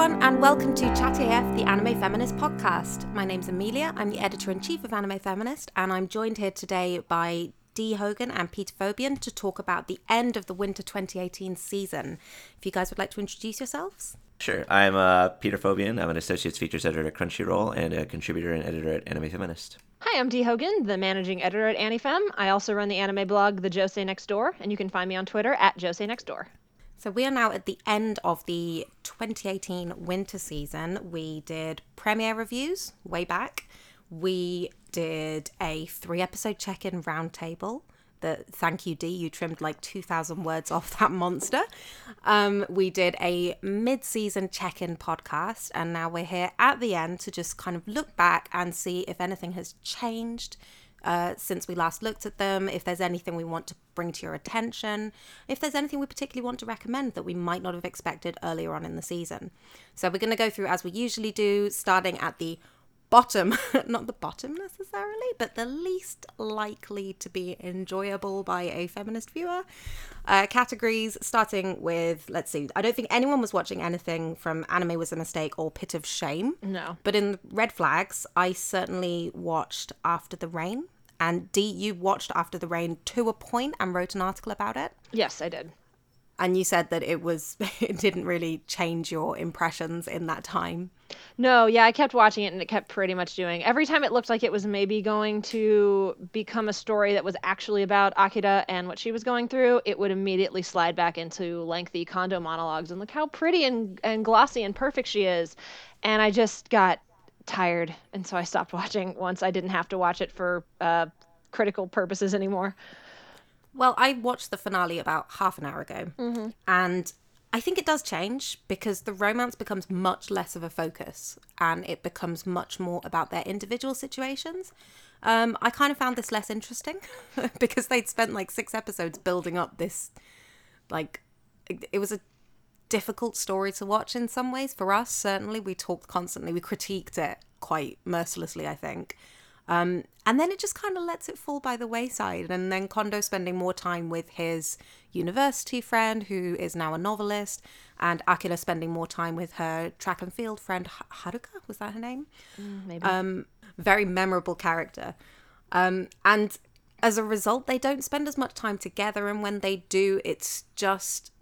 everyone, and welcome to Chat AF, the Anime Feminist podcast. My name's Amelia. I'm the editor in chief of Anime Feminist, and I'm joined here today by Dee Hogan and Peter Fobian to talk about the end of the winter 2018 season. If you guys would like to introduce yourselves. Sure. I'm uh, Peter Fobian. I'm an associates features editor at Crunchyroll and a contributor and editor at Anime Feminist. Hi, I'm Dee Hogan, the managing editor at AniFem. I also run the anime blog The Josei Next Door, and you can find me on Twitter at Josei Next Door. So we are now at the end of the 2018 winter season. We did premiere reviews way back. We did a three episode check in roundtable. That thank you, Dee. You trimmed like 2,000 words off that monster. Um, we did a mid season check in podcast, and now we're here at the end to just kind of look back and see if anything has changed uh, since we last looked at them, if there's anything we want to bring to your attention, if there's anything we particularly want to recommend that we might not have expected earlier on in the season. So we're going to go through as we usually do, starting at the bottom, not the bottom necessarily, but the least likely to be enjoyable by a feminist viewer. Uh, categories starting with, let's see, I don't think anyone was watching anything from Anime Was a Mistake or Pit of Shame. No. But in Red Flags, I certainly watched After the Rain. And Dee, you watched After the Rain to a point and wrote an article about it. Yes, I did. And you said that it was, it didn't really change your impressions in that time. No, yeah, I kept watching it and it kept pretty much doing. Every time it looked like it was maybe going to become a story that was actually about Akira and what she was going through, it would immediately slide back into lengthy Kondo monologues and look how pretty and, and glossy and perfect she is. And I just got tired. And so I stopped watching once I didn't have to watch it for uh, critical purposes anymore. Well, I watched the finale about half an hour ago, and I think it does change because the romance becomes much less of a focus and it becomes much more about their individual situations. Um, I kind of found this less interesting because they'd spent like six episodes building up this, like, it was a difficult story to watch in some ways for us. Certainly, we talked constantly, we critiqued it quite mercilessly, I think. Um, and then it just kind of lets it fall by the wayside. And then Kondo spending more time with his university friend, who is now a novelist, and Akira spending more time with her track and field friend, Haruka, was that her name? Maybe. Um, very memorable character. Um, and as a result, they don't spend as much time together. And when they do, it's just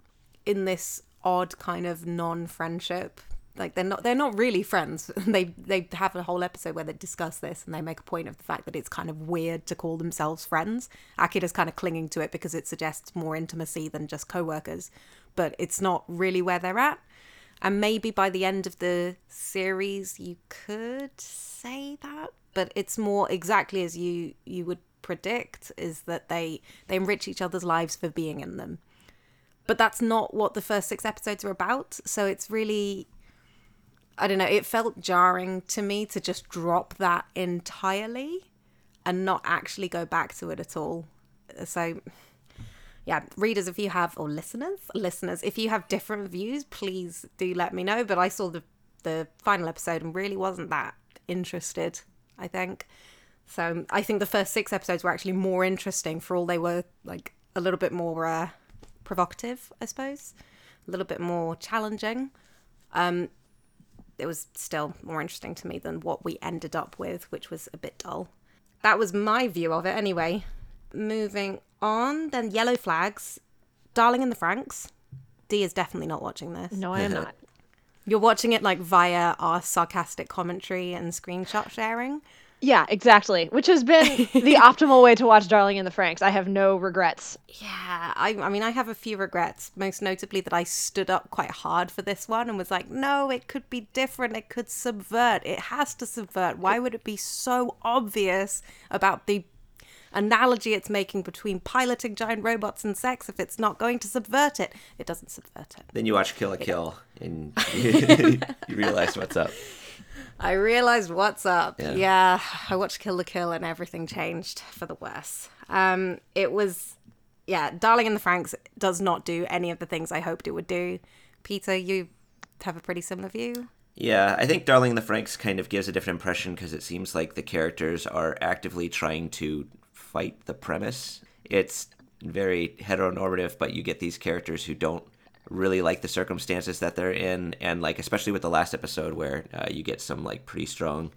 in this odd kind of non-friendship. Like they're not they're not really friends. They they have a whole episode where they discuss this and they make a point of the fact that it's kind of weird to call themselves friends. Akira's kind of clinging to it because it suggests more intimacy than just co-workers but it's not really where they're at. And maybe by the end of the series you could say that but it's more exactly as you you would predict is that they they enrich each other's lives for being in them but that's not what the first six episodes are about so it's really I don't know, it felt jarring to me to just drop that entirely and not actually go back to it at all. So, yeah, readers, if you have, or listeners, listeners, if you have different views, please do let me know. But I saw the, the final episode and really wasn't that interested, I think. So I think the first six episodes were actually more interesting for all they were like a little bit more uh, provocative, I suppose, a little bit more challenging. Um, it was still more interesting to me than what we ended up with, which was a bit dull. That was my view of it anyway. Moving on, then Yellow Flags, Darling in the Franxx. Dee is definitely not watching this. no, I am not. You're watching it like via our sarcastic commentary and screenshot sharing. Yeah, exactly. Which has been the optimal way to watch Darling in the Franxx. I have no regrets. Yeah, I, I mean, I have a few regrets, most notably that I stood up quite hard for this one and was like, no, it could be different. It could subvert. It has to subvert. Why would it be so obvious about the analogy it's making between piloting giant robots and sex if it's not going to subvert it? It doesn't subvert it. Then you watch Kill la Kill and you realize what's up. I realized what's up. Yeah. Yeah. I watched Kill la Kill and everything changed for the worse. Um, it was, yeah, Darling in the Franxx does not do any of the things I hoped it would do. Peter, you have a pretty similar view. Yeah, I think Darling in the Franxx kind of gives a different impression because it seems like the characters are actively trying to fight the premise. It's very heteronormative, but you get these characters who don't really like the circumstances that they're in, and like especially with the last episode where uh, you get some like pretty strong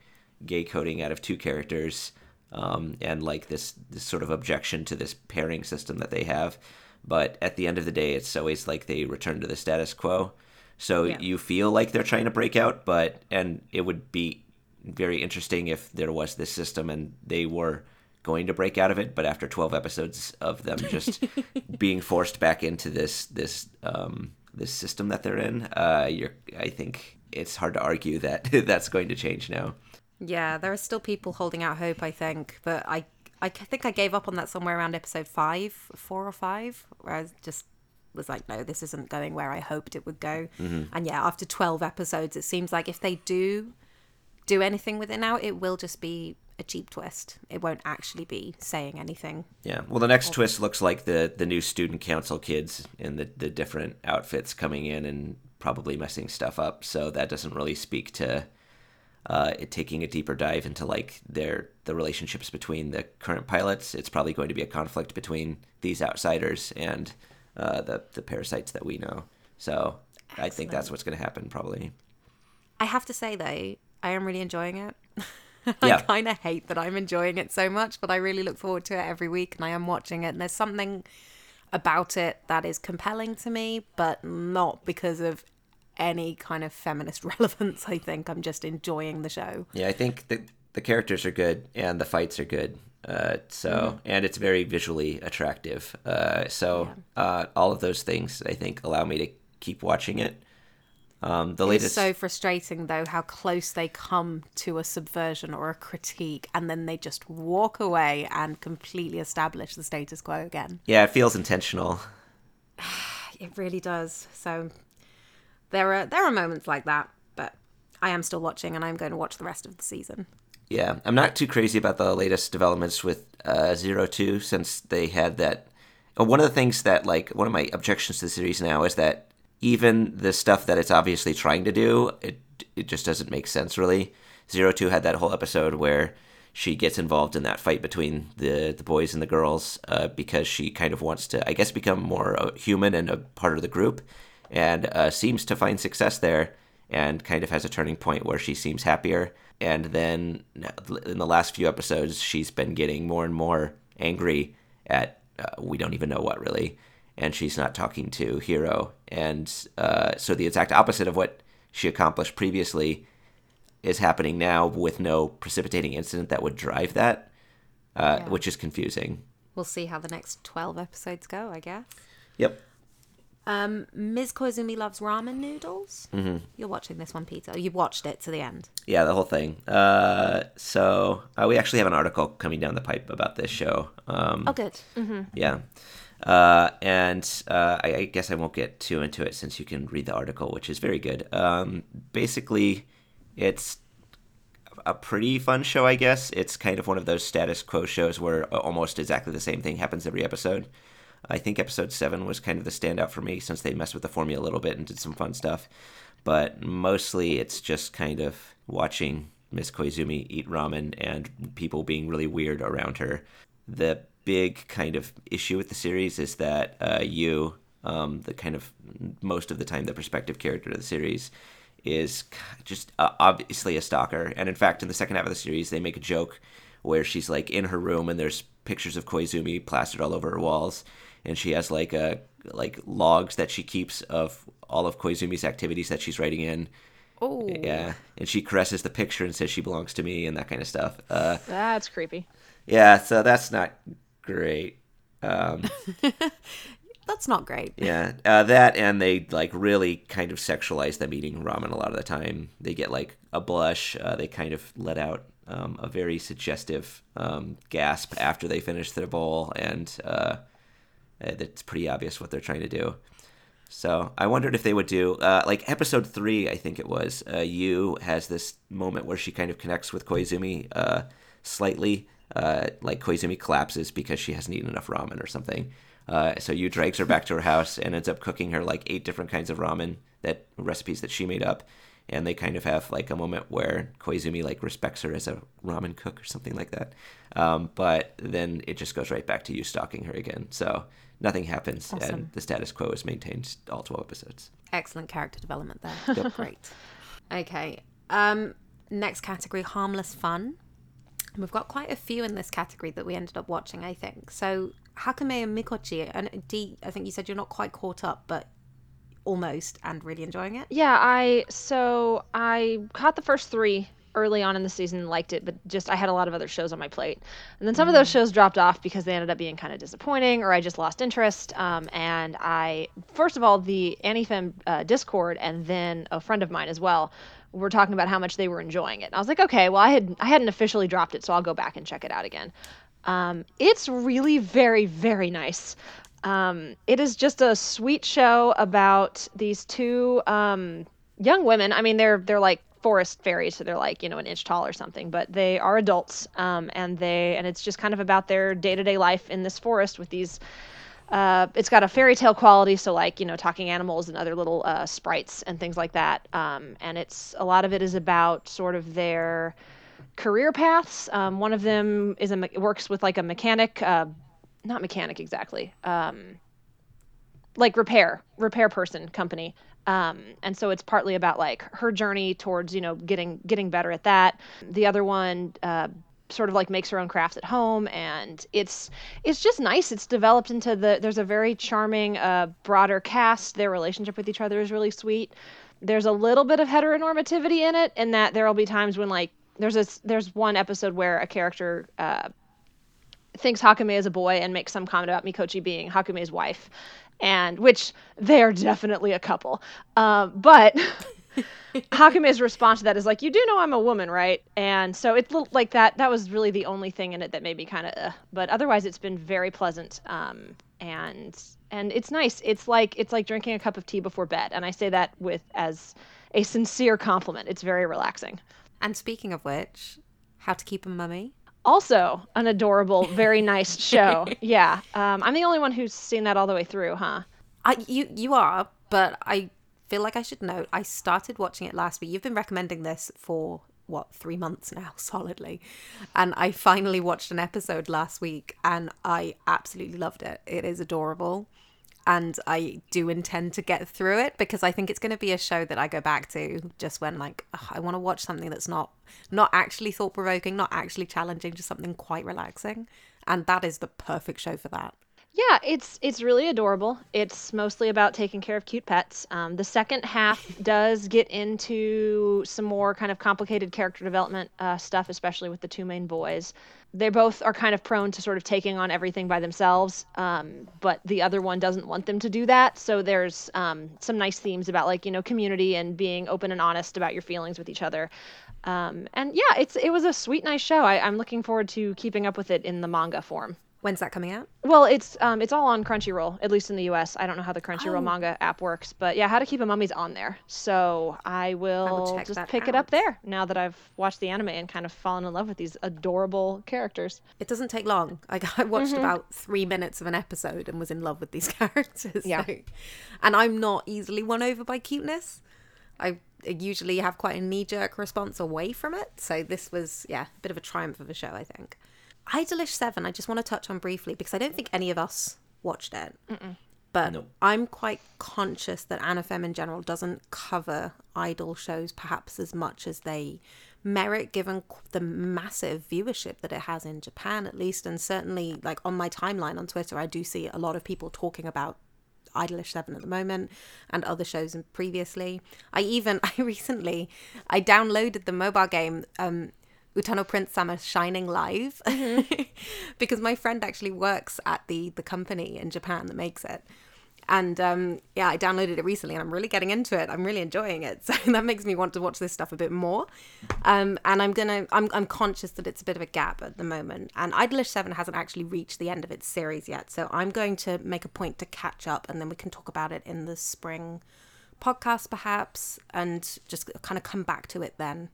gay coding out of two characters, um, and like this this sort of objection to this pairing system that they have. But at the end of the day, it's always like they return to the status quo. So Yeah. you feel like they're trying to break out, but and it would be very interesting if there was this system and they were going to break out of it, but after 12 episodes of them just being forced back into this this um, this system that they're in, uh, you're I think it's hard to argue that that's going to change now. Yeah, there are still people holding out hope, I think, but I I think I gave up on that somewhere around episode five, four or five, where I just was like, no, this isn't going where I hoped it would go. And yeah, after 12 episodes, it seems like if they do do anything with it now, it will just be a cheap twist. It won't actually be saying anything. Yeah. Well, the next twist looks like the the new student council kids in the the different outfits coming in and probably messing stuff up. So that doesn't really speak to uh, it taking a deeper dive into like their the relationships between the current pilots. It's probably going to be a conflict between these outsiders and uh, the the parasites that we know. So I think that's what's going to happen probably. I have to say though, I am really enjoying it. Yeah. I kind of hate that I'm enjoying it so much, but I really look forward to it every week and I am watching it. And there's something about it that is compelling to me, but not because of any kind of feminist relevance. I think I'm just enjoying the show. Yeah, I think the the characters are good and the fights are good. Uh, so and it's very visually attractive. Uh, so uh, all of those things I think allow me to keep watching it. Um, the It's so frustrating though how close they come to a subversion or a critique, and then they just walk away and completely establish the status quo again. yeah, it feels intentional. It really does. So there are there are moments like that, but I am still watching, and I'm going to watch the rest of the season. Yeah, I'm not too crazy about the latest developments with uh, Zero Two since they had that. uh, One of the things that, like, one of my objections to the series now is that even the stuff that it's obviously trying to do, it it just doesn't make sense really. Zero Two had that whole episode where she gets involved in that fight between the the boys and the girls uh, because she kind of wants to, I guess, become more human and a part of the group, and uh, seems to find success there, and kind of has a turning point where she seems happier. And then in the last few episodes, she's been getting more and more angry at uh, we don't even know what really, and she's not talking to Hiro, and uh, so the exact opposite of what she accomplished previously is happening now with no precipitating incident that would drive that, uh, Yeah. which is confusing. We'll see how the next twelve episodes go, I guess. Yep. Um, Ms. Koizumi loves ramen noodles. Mm-hmm. You're watching this one, Peter. You watched it to the end. Yeah, the whole thing. Uh, so uh, we actually have an article coming down the pipe about this show. Um, Oh, good. Yeah. Uh, and uh, I, I guess I won't get too into it since you can read the article, which is very good. Um, basically, it's a pretty fun show, I guess. It's kind of one of those status quo shows where almost exactly the same thing happens every episode. I think episode seven was kind of the standout for me since they messed with the formula a little bit and did some fun stuff. But mostly it's just kind of watching Miss Koizumi eat ramen and people being really weird around her. The big kind of issue with the series is that uh, you, um, the kind of most of the time the perspective character of the series, is just uh, obviously a stalker. And in fact, in the second half of the series, they make a joke where she's like in her room and there's pictures of Koizumi plastered all over her walls, and she has like a like logs that she keeps of all of Koizumi's activities that she's writing in. Oh, Yeah, and she caresses the picture and says she belongs to me and that kind of stuff. Uh, That's creepy. yeah, so that's not great. Um, that's not great. yeah, uh, that and they like really kind of sexualize them eating ramen a lot of the time. They get like a blush. Uh, they kind of let out um, a very suggestive um, gasp after they finish their bowl, and uh, it's pretty obvious what they're trying to do. So I wondered if they would do uh, like episode three, I think it was. Uh, Yu has this moment where she kind of connects with Koizumi uh, slightly. Uh, like Koizumi collapses because she hasn't eaten enough ramen or something. Uh, so Yu drags her back to her house and ends up cooking her like eight different kinds of ramen that recipes that she made up. and they kind of have like a moment where Koizumi like respects her as a ramen cook or something like that. Um, but then it just goes right back to Yu stalking her again. So nothing happens, Awesome. and the status quo is maintained all twelve episodes. Excellent character development there. Yep. Great. Okay. Um, next category, harmless fun. We've got quite a few in this category that we ended up watching, I think. So Hakumei and Mikochi, and Dee, I think you said you're not quite caught up, but almost, and really enjoying it. Yeah, I so I caught the first three early on in the season, liked it, but just I had a lot of other shows on my plate, and then some of those shows dropped off because they ended up being kind of disappointing, or I just lost interest. Um, and I, first of all, the AniFem uh, Discord, and then a friend of mine as well, were talking about how much they were enjoying it. And I was like, okay, well, I had I hadn't officially dropped it, so I'll go back and check it out again. Um, it's really very very nice. Um, it is just a sweet show about these two um, young women. I mean, they're they're like forest fairies, so they're like you know an inch tall or something, but they are adults, um, and they and it's just kind of about their day to day life in this forest with these. Uh, it's got a fairy tale quality, so like you know talking animals and other little uh, sprites and things like that. Um, and it's a lot of it is about sort of their career paths. Um, one of them is a works with like a mechanic, uh, not mechanic exactly, um, like repair repair person company. Um, and so it's partly about like her journey towards you know getting getting better at that. The other one. Uh, sort of like makes her own crafts at home and it's it's just nice it's developed into the there's a very charming uh broader cast their relationship with each other is really sweet there's a little bit of heteronormativity in it in that there'll be times when like there's a there's one episode where a character uh, thinks Hakumei is a boy and makes some comment about Mikochi being Hakumei's wife, and which they are definitely a couple. Um, but Hakumei's response to that is like, "You do know I'm a woman, right?" And so it's like that. That was really the only thing in it that made me kind of. Uh, but otherwise, it's been very pleasant. Um, and and it's nice. It's like it's like drinking a cup of tea before bed, and I say that with as a sincere compliment. It's very relaxing. And speaking of which, How to Keep a Mummy. Also, an adorable, very nice show. Yeah, um, I'm the only one who's seen that all the way through, huh? I you you are, but I feel like I should note I started watching it last week. You've been recommending this for what three months now, solidly, and I finally watched an episode last week, and I absolutely loved it. It is adorable, and I do intend to get through it because I think it's going to be a show that I go back to just when like ugh, I want to watch something that's not not actually thought provoking, not actually challenging, just something quite relaxing, and that is the perfect show for that. Yeah, it's it's really adorable. It's mostly about taking care of cute pets. Um, the second half does get into some more kind of complicated character development uh, stuff, especially with the two main boys. They both are kind of prone to sort of taking on everything by themselves, um, but the other one doesn't want them to do that. So there's um, some nice themes about like you know community and being open and honest about your feelings with each other. Um, and yeah, it's it was a sweet, nice show. I, I'm looking forward to keeping up with it in the manga form. When's that coming out? Well, it's um, it's all on Crunchyroll, at least in the U.S. I don't know how the Crunchyroll Oh. manga app works, but yeah, How to Keep a Mummy's on there, so I will, check just that pick it up there now that I've watched the anime and kind of fallen in love with these adorable characters. It doesn't take long. I, I watched Mm-hmm. about three minutes of an episode and was in love with these characters. Yeah. so- And I'm not easily won over by cuteness. I usually have quite a knee jerk response away from it. So this was, yeah, a bit of a triumph of a show, I think. Idolish 7, I just want to touch on briefly because I don't think any of us watched it. But Nope. I'm quite conscious that AniFem in general doesn't cover idol shows perhaps as much as they merit given the massive viewership that it has in Japan at least and certainly like on my timeline on Twitter I do see a lot of people talking about Idolish 7 at the moment and other shows and previously. I even I recently I downloaded the mobile game um Uta no Prince-sama Shining Live because my friend actually works at the the company in Japan that makes it. And um, yeah, I downloaded it recently and I'm really getting into it. I'm really enjoying it. So that makes me want to watch this stuff a bit more. Um, and I'm gonna I'm I'm conscious that it's a bit of a gap at the moment. And Idolish 7 hasn't actually reached the end of its series yet. So I'm going to make a point to catch up and then we can talk about it in the spring podcast perhaps and just kind of come back to it then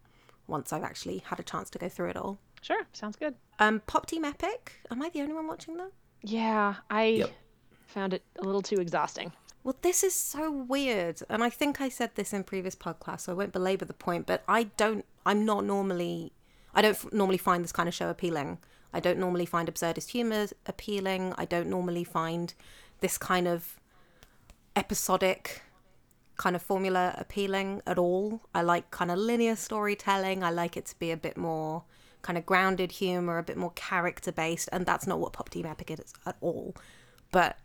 once I've actually had a chance to go through it all. Sure, sounds good. Um, Pop Team Epic. Am I the only one watching that? Yeah, I Yep. found it a little too exhausting. Well, this is so weird. And I think I said this in previous podcast, so I won't belabor the point, but I don't, I'm not normally, I don't f- normally find this kind of show appealing. I don't normally find absurdist humor appealing. I don't normally find this kind of episodic kind of formula appealing at all. I like kind of linear storytelling. I like it to be a bit more kind of grounded humor, a bit more character based, and that's not what Pop Team Epic is at all. But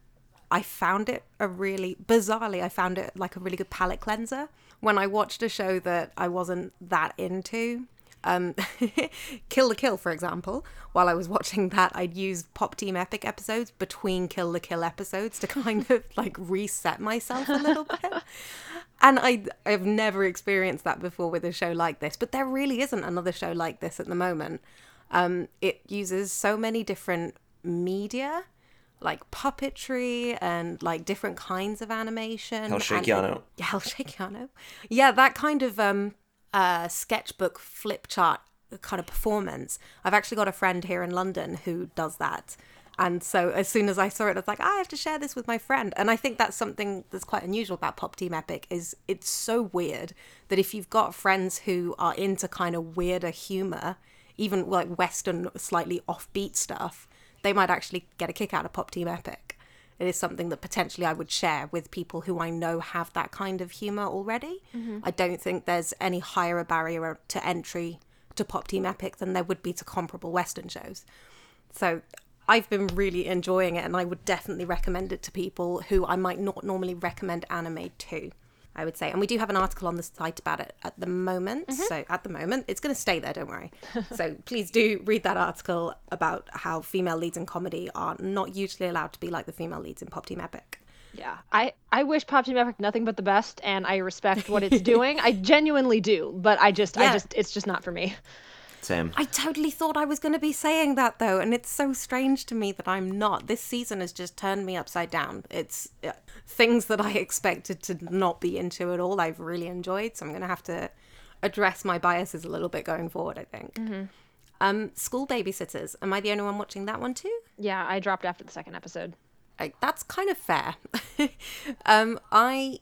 I found it a really bizarrely, I found it like a really good palate cleanser when I watched a show that I wasn't that into. Um, Kill la Kill, for example, while I was watching that, I'd use Pop Team Epic episodes between Kill la Kill episodes to kind of like reset myself a little bit. And I, I've never experienced that before with a show like this, but there really isn't another show like this at the moment. Um, it uses so many different media, like puppetry and like different kinds of animation. Hell and Shake it- Yano. yeah, Hell Shake Yano. Yeah, that kind of um uh sketchbook flip chart kind of performance. I've actually got a friend here in London who does that. And so as soon as I saw it, I was like, I have to share this with my friend. And I think that's something that's quite unusual about Pop Team Epic is it's so weird that if you've got friends who are into kind of weirder humor, even like Western slightly offbeat stuff, they might actually get a kick out of Pop Team Epic. It is something that potentially I would share with people who I know have that kind of humor already. Mm-hmm. I don't think there's any higher a barrier to entry to Pop Team Epic than there would be to comparable Western shows. So I've been really enjoying it, and I would definitely recommend it to people who I might not normally recommend anime to. I would say, and we do have an article on the site about it at the moment. Mm-hmm. So at the moment, it's going to stay there. Don't worry. so please do read that article about how female leads in comedy are not usually allowed to be like the female leads in Pop Team Epic. Yeah, I I wish Pop Team Epic nothing but the best, and I respect what it's doing. I genuinely do, but I just I just it's just not for me. Same. I totally thought I was going to be saying that though, and it's so strange to me that I'm not. This season has just turned me upside down. It's uh, things that I expected to not be into at all. I've really enjoyed, so I'm going to have to address my biases a little bit going forward. I think. Um, school babysitters. Am I the only one watching that one too? Yeah, I dropped after the second episode. Like, that's kind of fair. um, I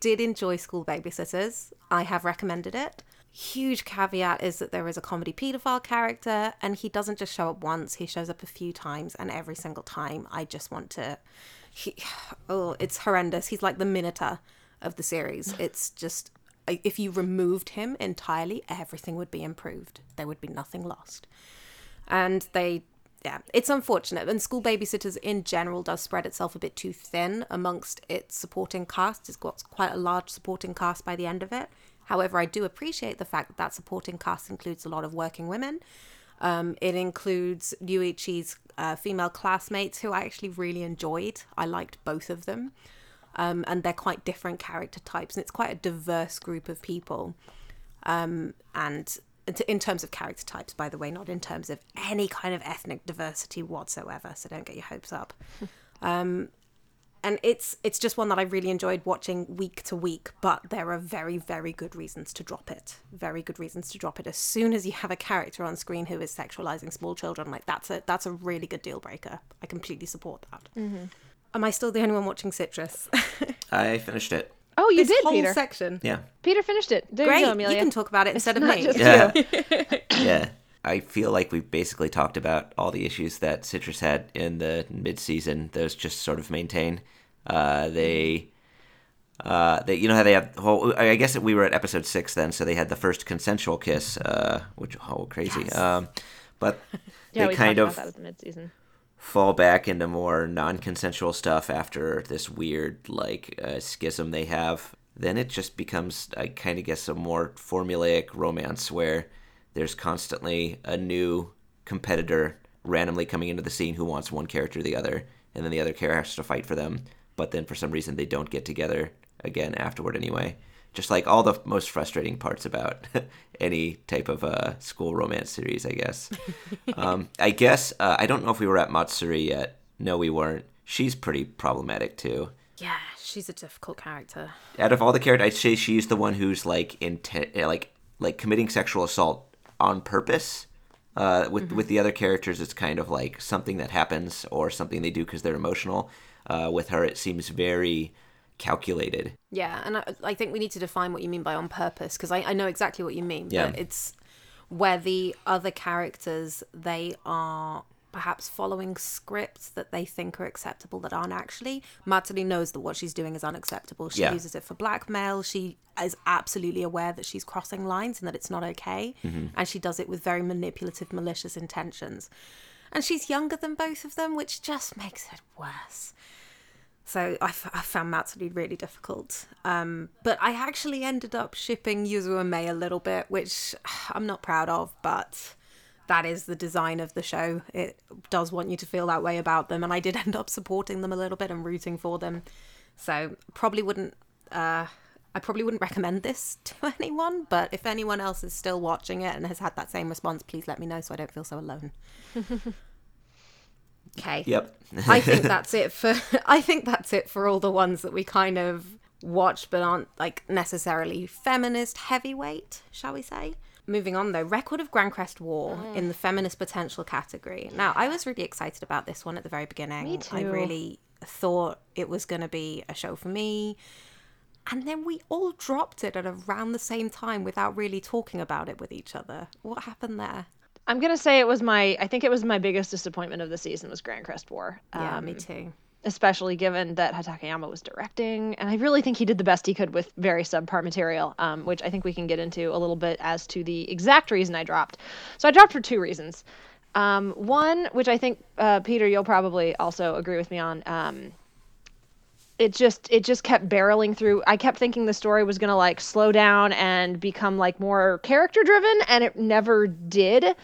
did enjoy School Babysitters. I have recommended it. Huge caveat is that there is a comedy paedophile character, and he doesn't just show up once, he shows up a few times, and every single time I just want to. He, oh, it's horrendous. He's like the Minotaur of the series. It's just. If you removed him entirely, everything would be improved. There would be nothing lost and they yeah it's unfortunate and school babysitters in general does spread itself a bit too thin amongst its supporting cast it's got quite a large supporting cast by the end of it however i do appreciate the fact that that supporting cast includes a lot of working women um, it includes Yuichi's uh, female classmates who I actually really enjoyed. I liked both of them. Um, and they're quite different character types, and it's quite a diverse group of people um, and in terms of character types, by the way, not in terms of any kind of ethnic diversity whatsoever. So don't get your hopes up. um, and it's it's just one that I really enjoyed watching week to week. But there are very very good reasons to drop it. Very good reasons to drop it. As soon as you have a character on screen who is sexualizing small children, like that's a that's a really good deal breaker. I completely support that. Mm-hmm. Am I still the only one watching Citrus? I finished it. Oh, you this did, whole Peter. section. Yeah. Peter finished it. There Great. you go, You, can talk about it instead of not me. just- Yeah. yeah. I feel like we've basically talked about all the issues that Citrus had in the mid-season. Those just sort of maintain. Uh, they, uh, they, you know how they have. Well, I guess we were at episode six then, so they had the first consensual kiss, uh, which oh crazy. Yes. Um, but yeah, they kind of about that at the fall back into more non-consensual stuff after this weird like uh, schism they have then it just becomes i kind of guess a more formulaic romance where there's constantly a new competitor randomly coming into the scene who wants one character or the other and then the other character has to fight for them but then for some reason they don't get together again afterward anyway just like all the most frustrating parts about any type of uh, school romance series i guess um, I guess uh, I don't know if we were at Matsuri yet. No, we weren't. She's pretty problematic too. Yeah, she's a difficult character. Out of all the characters, I'd say she's the one who's like intent, like like committing sexual assault on purpose. Uh, with with the other characters, it's kind of like something that happens or something they do because they're emotional. Uh, with her, it seems very calculated. Yeah, and I, I think we need to define what you mean by on purpose because I, I know exactly what you mean. Yeah. But it's where the other characters they are perhaps following scripts that they think are acceptable that aren't actually. Matsuri knows that what she's doing is unacceptable. She Yeah. uses it for blackmail. She is absolutely aware that she's crossing lines and that it's not okay. And she does it with very manipulative, malicious intentions. And she's younger than both of them, which just makes it worse. So I, f- I found Matsuri really difficult. Um, but I actually ended up shipping Yuzu and Mei a little bit, which I'm not proud of, but that is the design of the show. It does want you to feel that way about them, and I did end up supporting them a little bit and rooting for them. So probably wouldn't. Uh, I probably wouldn't recommend this to anyone, but if anyone else is still watching it and has had that same response, please let me know so I don't feel so alone. okay. Yep. I think that's it for I think that's it for all the ones that we kind of watch but aren't like necessarily feminist heavyweight, shall we say? Moving on though, Record of Grancrest War in the feminist potential category. Now, I was really excited about this one at the very beginning. Me too. I really thought it was going to be a show for me. And then we all dropped it at around the same time without really talking about it with each other. What happened there? I'm gonna say it was my. I think it was my biggest disappointment of the season was Grancrest War. Yeah, Um, me too. Especially given that Hatakeyama was directing, and I really think he did the best he could with very subpar material, um, which I think we can get into a little bit as to the exact reason I dropped. So I dropped for two reasons. Um, one, which I think uh, Peter, you'll probably also agree with me on. Um, it just it just kept barreling through. I kept thinking the story was gonna like slow down and become like more character driven, and it never did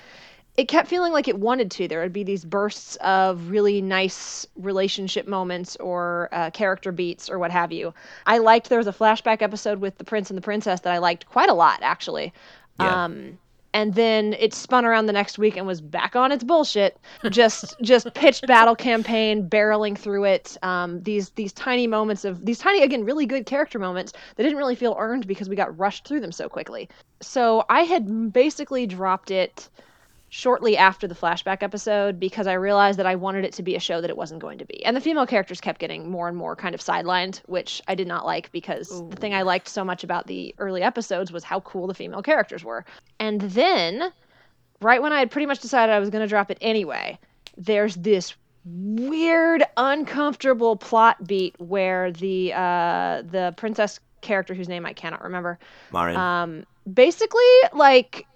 it kept feeling like it wanted to. There would be these bursts of really nice relationship moments or uh, character beats or what have you. I liked there was a flashback episode with the prince and the princess that I liked quite a lot actually. Yeah. Um, and then it spun around the next week and was back on its bullshit. Just just pitched battle campaign, barreling through it. Um, these these tiny moments of these tiny again really good character moments that didn't really feel earned because we got rushed through them so quickly. So I had basically dropped it shortly after the flashback episode because I realized that I wanted it to be a show that it wasn't going to be. And the female characters kept getting more and more kind of sidelined, which I did not like because the thing I liked so much about the early episodes was how cool the female characters were. And then, right when I had pretty much decided I was going to drop it anyway, there's this weird uncomfortable plot beat where the uh the princess character whose name I cannot remember Marin. um basically like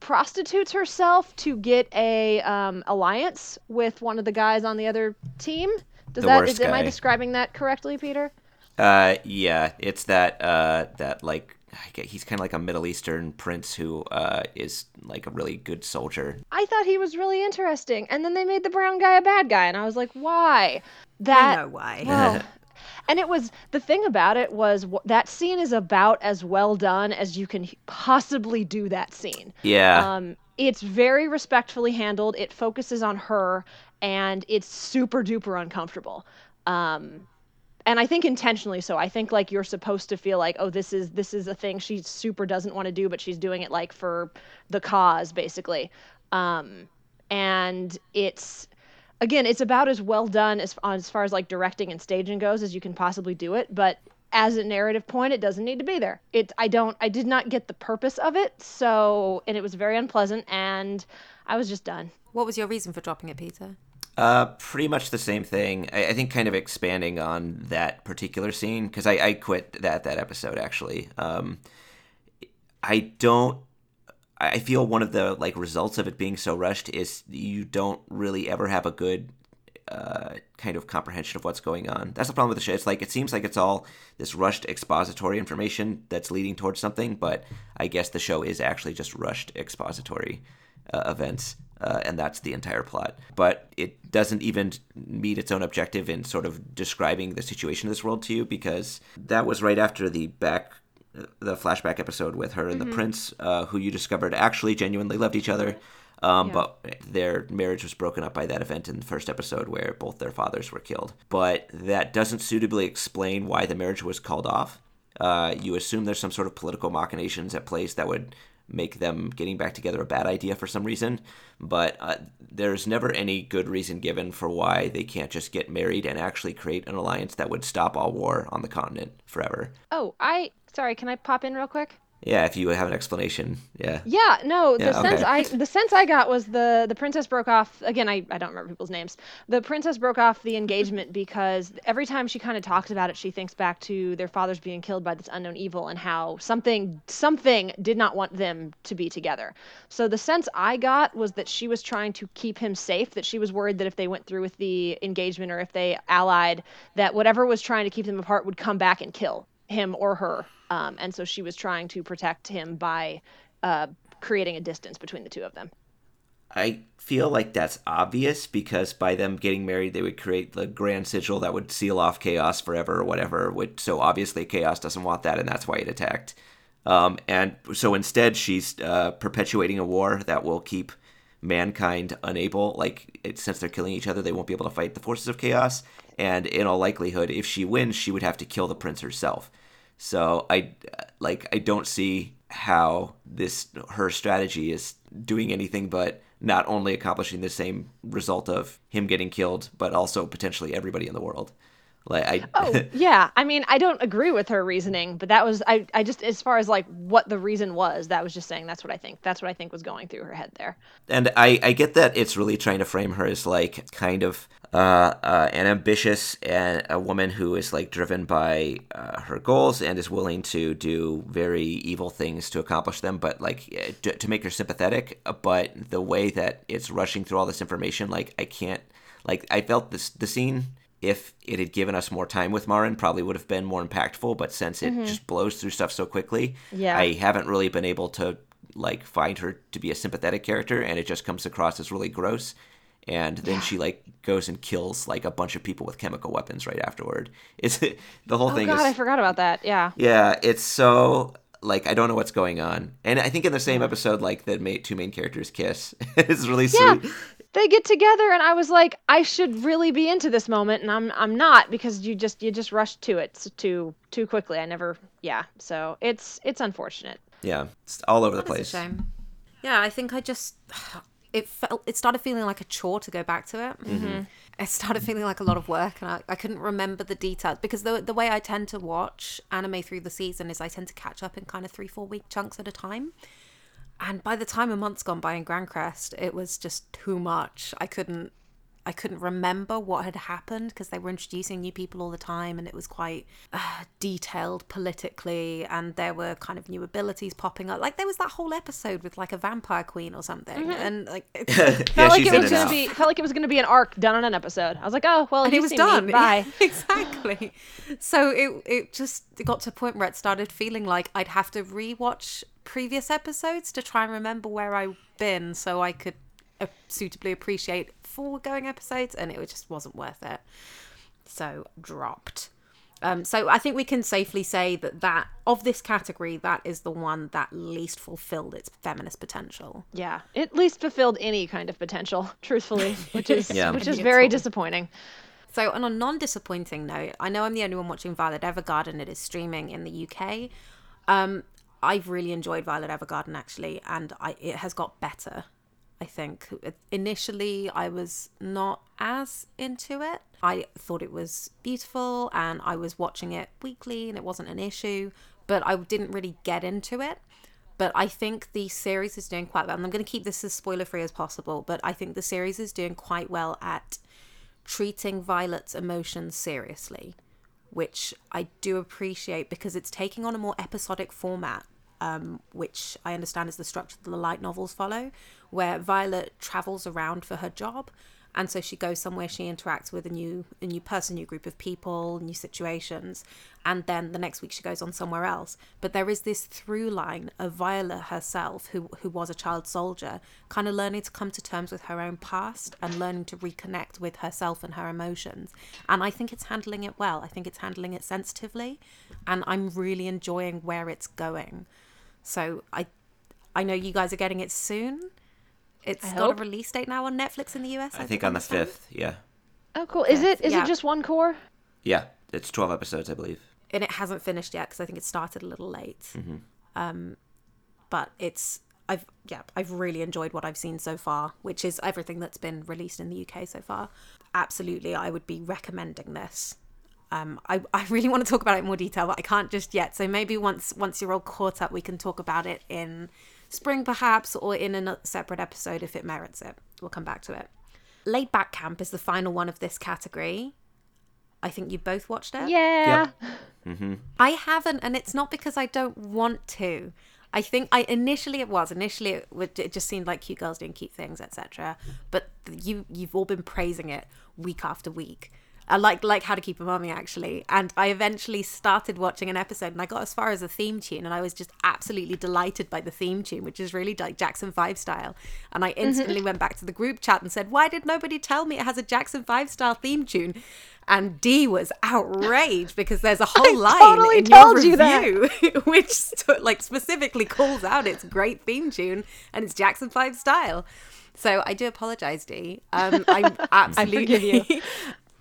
prostitutes herself to get a um, alliance with one of the guys on the other team. Does The that worst is, am I describing that correctly, Peter? Uh, yeah, it's that uh that like I get- he's kind of like a Middle Eastern prince who uh is like a really good soldier. I thought he was really interesting, and then they made the brown guy a bad guy, and I was like, why? I That know why. well, and it was the thing about it was that scene is about as well done as you can possibly do that scene. Yeah. Um, it's very respectfully handled. It focuses on her, and it's super duper uncomfortable. Um, and I think intentionally so. I think like you're supposed to feel like, oh, this is this is a thing she super doesn't want to do, but she's doing it like for the cause, basically. Um, and it's again, it's about as well done as as far as like directing and staging goes as you can possibly do it. But as a narrative point, it doesn't need to be there. It I don't I did not get the purpose of it. So and it was very unpleasant, and I was just done. What was your reason for dropping it, Peter? Uh, pretty much the same thing. I, I think kind of expanding on that particular scene because I, I quit that that episode actually. Um, I don't. I feel one of the like results of it being so rushed is you don't really ever have a good uh, kind of comprehension of what's going on. That's the problem with the show. It's like it seems like it's all this rushed expository information that's leading towards something, but I guess the show is actually just rushed expository uh, events, uh, and that's the entire plot. But it doesn't even meet its own objective in sort of describing the situation of this world to you because that was right after the back the flashback episode with her and the prince, uh, who you discovered actually genuinely loved each other. Um, But their marriage was broken up by that event in the first episode where both their fathers were killed. But that doesn't suitably explain why the marriage was called off. Uh, you assume there's some sort of political machinations at place that would make them getting back together a bad idea for some reason. But uh, there's never any good reason given for why they can't just get married and actually create an alliance that would stop all war on the continent forever. Oh, I sorry. Can I pop in real quick? Yeah, if you have an explanation, yeah. Yeah, no, the Yeah, sense okay. I the sense I got was the the princess broke off again, I, I don't remember people's names. The princess broke off the engagement because every time she kind of talks about it, she thinks back to their fathers being killed by this unknown evil and how something something did not want them to be together. So the sense I got was that she was trying to keep him safe, that she was worried that if they went through with the engagement or if they allied, that whatever was trying to keep them apart would come back and kill him or her. Um, and so she was trying to protect him by uh, creating a distance between the two of them. I feel like that's obvious because by them getting married, they would create the grand sigil that would seal off chaos forever or whatever. Which so obviously chaos doesn't want that, and that's why it attacked. Um, and so instead, she's uh, perpetuating a war that will keep mankind unable. Like it, since they're killing each other, they won't be able to fight the forces of chaos. And in all likelihood, if she wins, she would have to kill the prince herself. So I like I don't see how this her strategy is doing anything but not only accomplishing the same result of him getting killed, but also potentially everybody in the world. Like I Oh, yeah. I mean, I don't agree with her reasoning, but that was I I just as far as like what the reason was, that was just saying that's what I think. That's what I think was going through her head there. and I, I get that it's really trying to frame her as like kind of uh, uh, an ambitious and a woman who is like driven by uh, her goals and is willing to do very evil things to accomplish them, but like eh, to, to make her sympathetic. But the way that it's rushing through all this information, like I can't like I felt this the scene. If it had given us more time with Marin, probably would have been more impactful. But since it mm-hmm. just blows through stuff so quickly, Yeah. I haven't really been able to like find her to be a sympathetic character and it just comes across as really gross and then she like goes and kills like a bunch of people with chemical weapons right afterward it's the whole thing Oh thing god, I forgot about that. Yeah. yeah it's so like i don't know what's going on and i think in the same episode like the ma- two main characters kiss it's really Yeah. sweet They get together and I was like, I should really be into this moment and I'm I'm not because you just you just rushed to it too too quickly. I never yeah. So it's it's unfortunate. yeah it's all over the That's a place shame. Yeah, I think I just it felt it started feeling like a chore to go back to it. Mm-hmm. It started feeling like a lot of work, and I, I couldn't remember the details because the the way I tend to watch anime through the season is I tend to catch up in kind of three four week chunks at a time. And by the time a month's gone by in Grancrest, it was just too much. I couldn't I couldn't remember what had happened because they were introducing new people all the time and it was quite uh, detailed politically and there were kind of new abilities popping up. Like there was that whole episode with like a vampire queen or something and like it, Felt yeah like it was gonna be felt like it was gonna be an arc done on an episode. I was like, oh well, and it was see me, done. Bye. exactly. So it it just got to a point where it started feeling like I'd have to rewatch previous episodes to try and remember where I've been so I could uh, suitably appreciate foregoing episodes, and it just wasn't worth it. So dropped. Um, so I think we can safely say that that of this category, that is the one that least fulfilled its feminist potential. Yeah, at least fulfilled any kind of potential, truthfully, which is Yeah. which is very disappointing. So, on a non disappointing note, I know I'm the only one watching Violet Evergarden. It is streaming in the UK. Um, I've really enjoyed Violet Evergarden actually, and I, it has got better. I think initially I was not as into it. I thought it was beautiful, and I was watching it weekly, and it wasn't an issue. But I didn't really get into it. But I think the series is doing quite well, and I'm going to keep this as spoiler free as possible. But I think the series is doing quite well at treating Violet's emotions seriously, which I do appreciate because it's taking on a more episodic format, um, which I understand is the structure that the light novels follow, where Violet travels around for her job. And so she goes somewhere, she interacts with a new a new person, new group of people, new situations, and then the next week she goes on somewhere else. But there is this through line of Violet herself, who who was a child soldier, kind of learning to come to terms with her own past and learning to reconnect with herself and her emotions. And I think it's handling it well. I think it's handling it sensitively, and I'm really enjoying where it's going. So I I know you guys are getting it soon. It's I got hope. a release date now on Netflix in the US. i think on the 5th yeah Oh, cool. Is it is Yeah. it just one core? yeah it's 12 episodes i believe and it hasn't finished yet because I think it started a little late. Um, but it's I've yeah I've really enjoyed what I've seen so far, which is everything that's been released in the UK so far. Absolutely, I would be recommending this. Um, I, I really want to talk about it in more detail, but I can't just yet. So maybe once once you're all caught up, we can talk about it in spring perhaps, or in a separate episode if it merits it. We'll come back to it. Laid Back Camp is the final one of this category. I think you both watched it. Yeah. I haven't, and it's not because I don't want to. I think I initially it was initially it, would, it just seemed like cute girls doing cute things, etc. But you you've all been praising it week after week. I like like How to Keep a Mummy actually, and I eventually started watching an episode, and I got as far as the theme tune, and I was just absolutely delighted by the theme tune, which is really like Jackson Five style. And I instantly went back to the group chat and said, "Why did nobody tell me it has a Jackson Five style theme tune?" And Dee was outraged because there's a whole line totally in your told you that. review which st- like specifically calls out its great theme tune and it's Jackson Five style. So I do apologize, Dee. Um, I'm absolutely.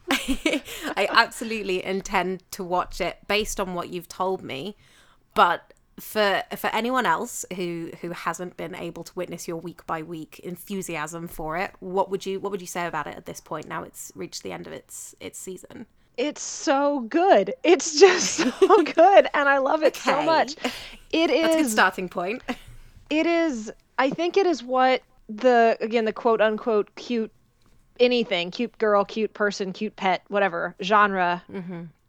I absolutely intend to watch it based on what you've told me, but for for anyone else who who hasn't been able to witness your week by week enthusiasm for it, what would you what would you say about it at this point? Now it's reached the end of its its season. It's so good. It's just so good, and I love it so much. It is That's a good starting point. It is. I think it is what the again the quote unquote cute anything cute girl, cute person, cute pet, whatever genre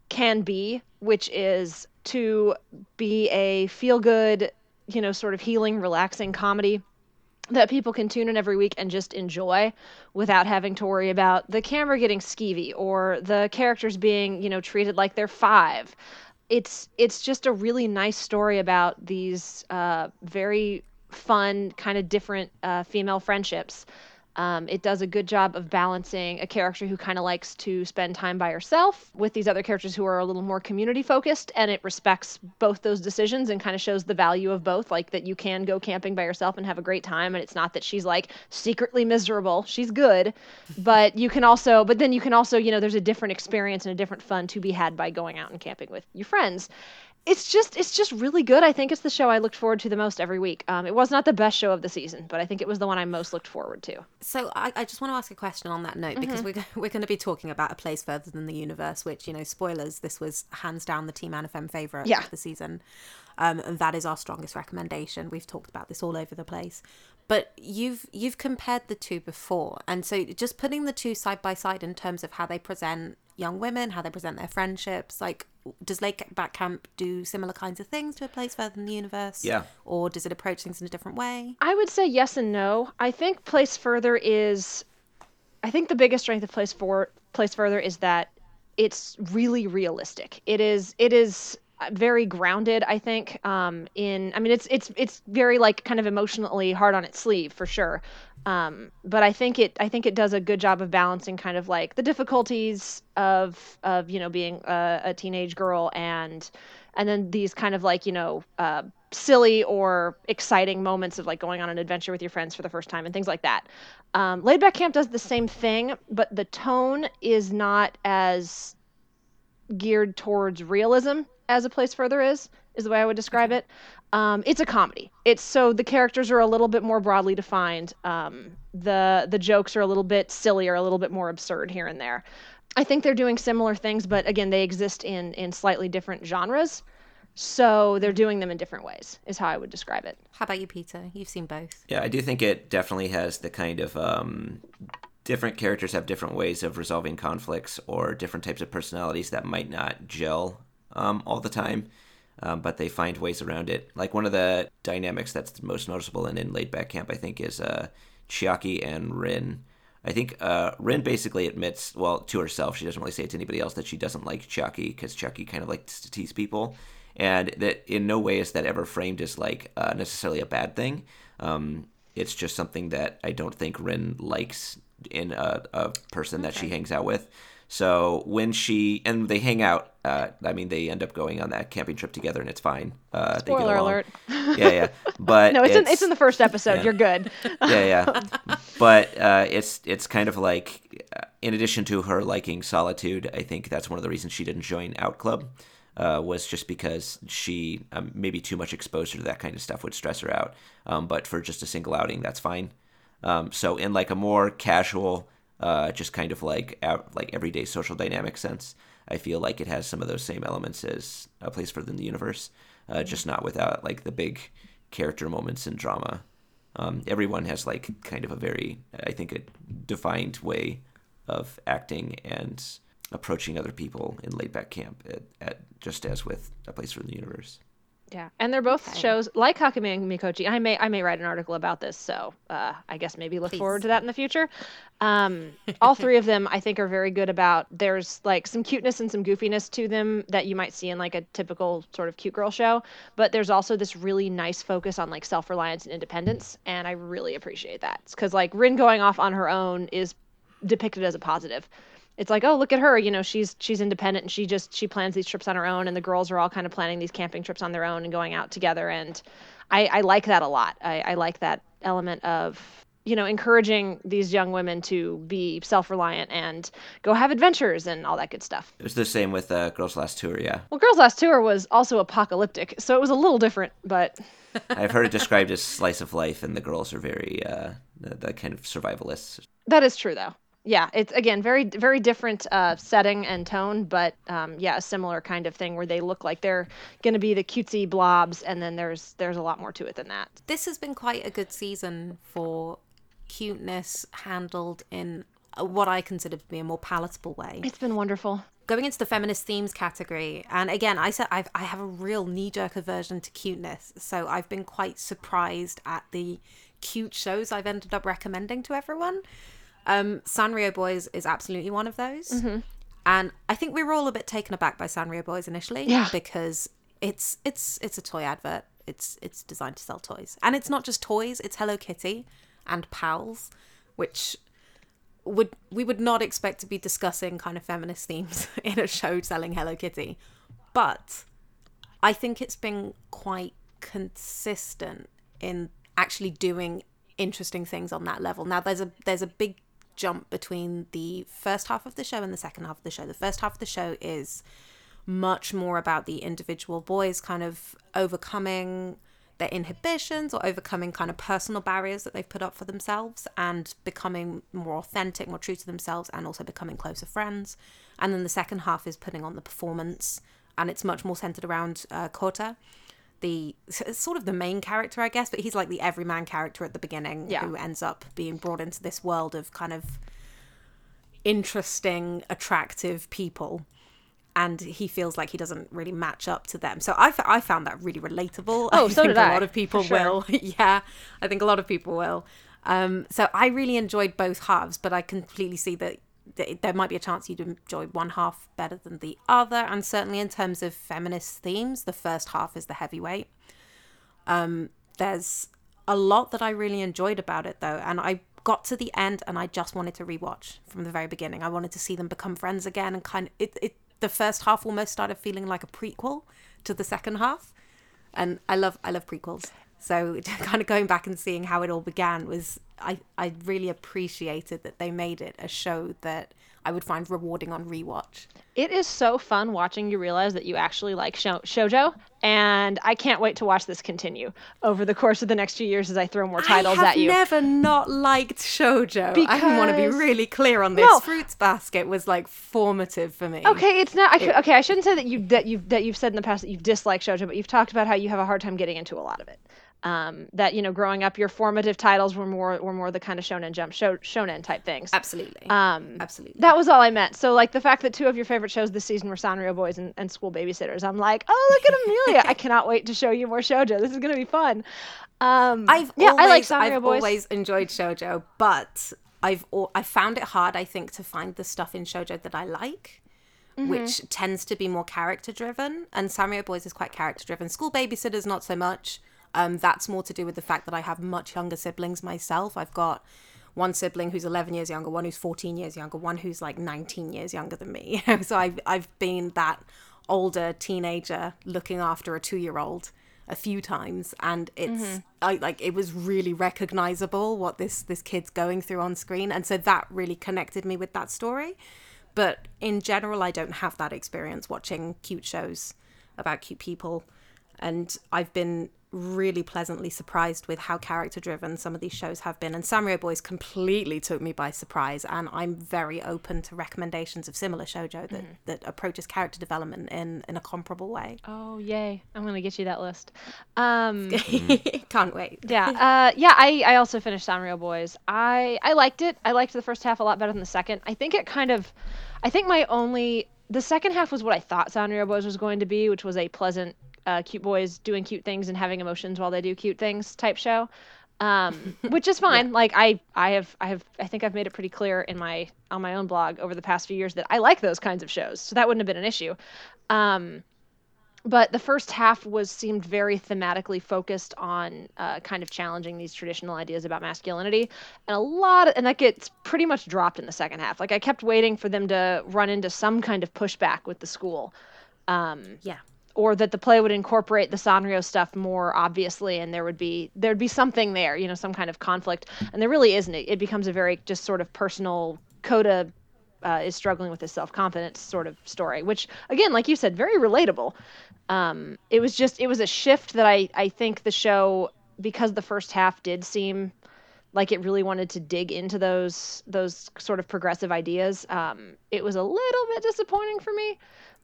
can be, which is to be a feel good, you know, sort of healing, relaxing comedy that people can tune in every week and just enjoy without having to worry about the camera getting skeevy or the characters being, you know, treated like they're five. It's it's just a really nice story about these uh, very fun, kind of different uh, female friendships. Um, it does a good job of balancing a character who kind of likes to spend time by herself with these other characters who are a little more community focused, and it respects both those decisions and kind of shows the value of both. Like that you can go camping by yourself and have a great time, and it's not that she's like secretly miserable. She's good, but you can also, but then you can also, you know, there's a different experience and a different fun to be had by going out and camping with your friends it's just it's just really good. I think it's the show I looked forward to the most every week. Um, it was not the best show of the season, but I think it was the one I most looked forward to. So I, I just want to ask a question on that note because we're we're going to be talking about a place further than the universe, which you know, spoilers. This was hands down the Team AniFem favorite Yeah. of the season, um, and that is our strongest recommendation. We've talked about this all over the place, but you've you've compared the two before, and so just putting the two side by side in terms of how they present young women, how they present their friendships, like. Does Laid Back Camp do similar kinds of things to a place further than the universe? Yeah. Or does it approach things in a different way? I would say yes and no. I think Place Further is, I think the biggest strength of Place for Place Further is that it's really realistic. It is it is very grounded. I think um, in I mean it's it's it's very like kind of emotionally hard on its sleeve for sure. Um, but I think it I think it does a good job of balancing kind of like the difficulties of of you know being a, a teenage girl and and then these kind of like you know uh, silly or exciting moments of like going on an adventure with your friends for the first time and things like that. Um, Laid Back Camp does the same thing, but the tone is not as geared towards realism as a place further is is the way i would describe it. Um, it's a comedy. It's so the characters are a little bit more broadly defined. Um, the the jokes are a little bit sillier a little bit more absurd here and there. I think they're doing similar things but again they exist in in slightly different genres. So they're doing them in different ways is how i would describe it. How about you, Peter? You've seen both. Yeah, I do think it definitely has the kind of um, different characters have different ways of resolving conflicts or different types of personalities that might not gel um, all the time, um, but they find ways around it. Like one of the dynamics that's most noticeable in, in Laid Back Camp, I think, is uh, Chiaki and Rin. I think uh, Rin basically admits, well, to herself, she doesn't really say it to anybody else, that she doesn't like Chiaki because Chiaki kind of likes to tease people. And that in no way is that ever framed as like uh, necessarily a bad thing. Um, it's just something that I don't think Rin likes in a, a person that she hangs out with. So when she and they hang out, uh, I mean, they end up going on that camping trip together, and it's fine. Uh, Spoiler along. alert. Yeah, yeah. But no it's, in it's in the first episode yeah. you're good yeah, yeah. But uh, it's it's kind of like, uh, in addition to her liking solitude, I think that's one of the reasons she didn't join Out Club. uh, was just because she um, maybe too much exposure to that kind of stuff would stress her out. Um, but for just a single outing, that's fine. Um, so in like a more casual, uh, just kind of like like everyday social dynamic sense, I feel like it has some of those same elements as a place for the universe, uh, just not without like the big character moments and drama. Um, everyone has like kind of a very, I think, a defined way of acting and approaching other people in laid back camp at, at just as with a place for the universe. Yeah, and they're both okay. shows like Hakumei and Mikochi. I may I may write an article about this, so uh, I guess maybe look Please. forward to that in the future. Um, all three of them, I think, are very good about. There's like some cuteness and some goofiness to them that you might see in like a typical sort of cute girl show, but there's also this really nice focus on like self reliance and independence, and I really appreciate that because like Rin going off on her own is depicted as a positive it's like, oh, look at her, you know, she's she's independent and she just she plans these trips on her own and the girls are all kind of planning these camping trips on their own and going out together. And I, I like that a lot. I, I like that element of you know encouraging these young women to be self-reliant and go have adventures and all that good stuff. It was the same with uh, girls last tour yeah. Well girls last tour was also apocalyptic so it was a little different but i've heard it described as slice of life and the girls are very uh, the, the kind of survivalists. That is true though yeah, it's again very very different uh, setting and tone, but um, yeah, a similar kind of thing where they look like they're going to be the cutesy blobs, and then there's there's a lot more to it than that. This has been quite a good season for cuteness handled in what I consider to be a more palatable way. It's been wonderful. Going into the feminist themes category, and again, I said I've, I have a real knee jerk aversion to cuteness, so I've been quite surprised at the cute shows I've ended up recommending to everyone. Um, Sanrio Boys is absolutely one of those. Mm-hmm. And I think we were all a bit taken aback by Sanrio Boys initially yeah. because it's it's it's a toy advert. It's it's designed to sell toys. And it's not just toys, it's Hello Kitty and pals, which would we would not expect to be discussing kind of feminist themes in a show selling Hello Kitty. But I think it's been quite consistent in actually doing interesting things on that level. Now there's a there's a big jump between the first half of the show and the second half of the show. The first half of the show is much more about the individual boys kind of overcoming their inhibitions or overcoming kind of personal barriers that they've put up for themselves and becoming more authentic, more true to themselves, and also becoming closer friends. And then the second half is putting on the performance, and it's much more centered around uh, Kota the sort of the main character, I guess, but he's like the everyman character at the beginning yeah. who ends up being brought into this world of kind of interesting, attractive people. And he feels like he doesn't really match up to them. So I, f- I found that really relatable. Oh, I so did a I. A lot of people sure. will. yeah, I think a lot of people will. Um, so I really enjoyed both halves, but I completely see that there might be a chance you'd enjoy one half better than the other. And certainly in terms of feminist themes, the first half is the heavyweight. Um, there's a lot that I really enjoyed about it though, and I got to the end and I just wanted to rewatch from the very beginning. I wanted to see them become friends again and kind of it, it the first half almost started feeling like a prequel to the second half. And I love I love prequels. So kind of going back and seeing how it all began was I I really appreciated that they made it a show that I would find rewarding on rewatch. It is so fun watching you realize that you actually like sho- shojo, and I can't wait to watch this continue over the course of the next few years as I throw more titles at you. I have never not liked shojo. Because... I want to be really clear on this. No. Fruits Basket was like formative for me. Okay, it's not. I, okay, I shouldn't say that you that you that you've said in the past that you've disliked shojo, but you've talked about how you have a hard time getting into a lot of it um, that you know growing up your formative titles were more were more the kind of shonen jump show, shonen type things absolutely um, absolutely that was all i meant so like the fact that two of your favorite shows this season were sanrio boys and, and school babysitters i'm like oh look at amelia i cannot wait to show you more shojo this is going to be fun um, i've yeah always, i like sanrio I've boys always enjoyed shojo but i've i found it hard i think to find the stuff in shojo that i like Mm-hmm. which tends to be more character driven. And Sanrio Boys is quite character driven. School Babysitters, not so much. Um, that's more to do with the fact that I have much younger siblings myself. I've got one sibling who's 11 years younger, one who's 14 years younger, one who's like 19 years younger than me. so I've, I've been that older teenager looking after a two year old a few times and it's mm-hmm. I, like it was really recognizable what this this kid's going through on screen and so that really connected me with that story but in general i don't have that experience watching cute shows about cute people. And I've been really pleasantly surprised with how character driven some of these shows have been. And Sanrio Boys completely took me by surprise. And I'm very open to recommendations of similar shoujo that, that approaches character development in, in a comparable way. Oh yay! I'm gonna get you that list. Um, Can't wait. yeah, uh, yeah. I, I also finished Sanrio Boys. I I liked it. I liked the first half a lot better than the second. I think it kind of, I think my only the second half was what I thought Sanrio Boys was going to be, which was a pleasant, uh, cute boys doing cute things and having emotions while they do cute things type show. Um, which is fine. Like I, I have, I have, I think I've made it pretty clear in my on my own blog over the past few years that I like those kinds of shows, so that wouldn't have been an issue. Um, but the first half was seemed very thematically focused on uh, kind of challenging these traditional ideas about masculinity and a lot of, and that gets pretty much dropped in the second half like i kept waiting for them to run into some kind of pushback with the school um, Yeah. Or that the play would incorporate the Sanrio stuff more obviously and there would be there'd be something there you know some kind of conflict. And there really isn't. It, it becomes a very just sort of personal Kota uh, is struggling with his self-confidence sort of story which again like you said very relatable. Um, it was just it was a shift that I I think the show because the first half did seem like it really wanted to dig into those those sort of progressive ideas. Um, it was a little bit disappointing for me,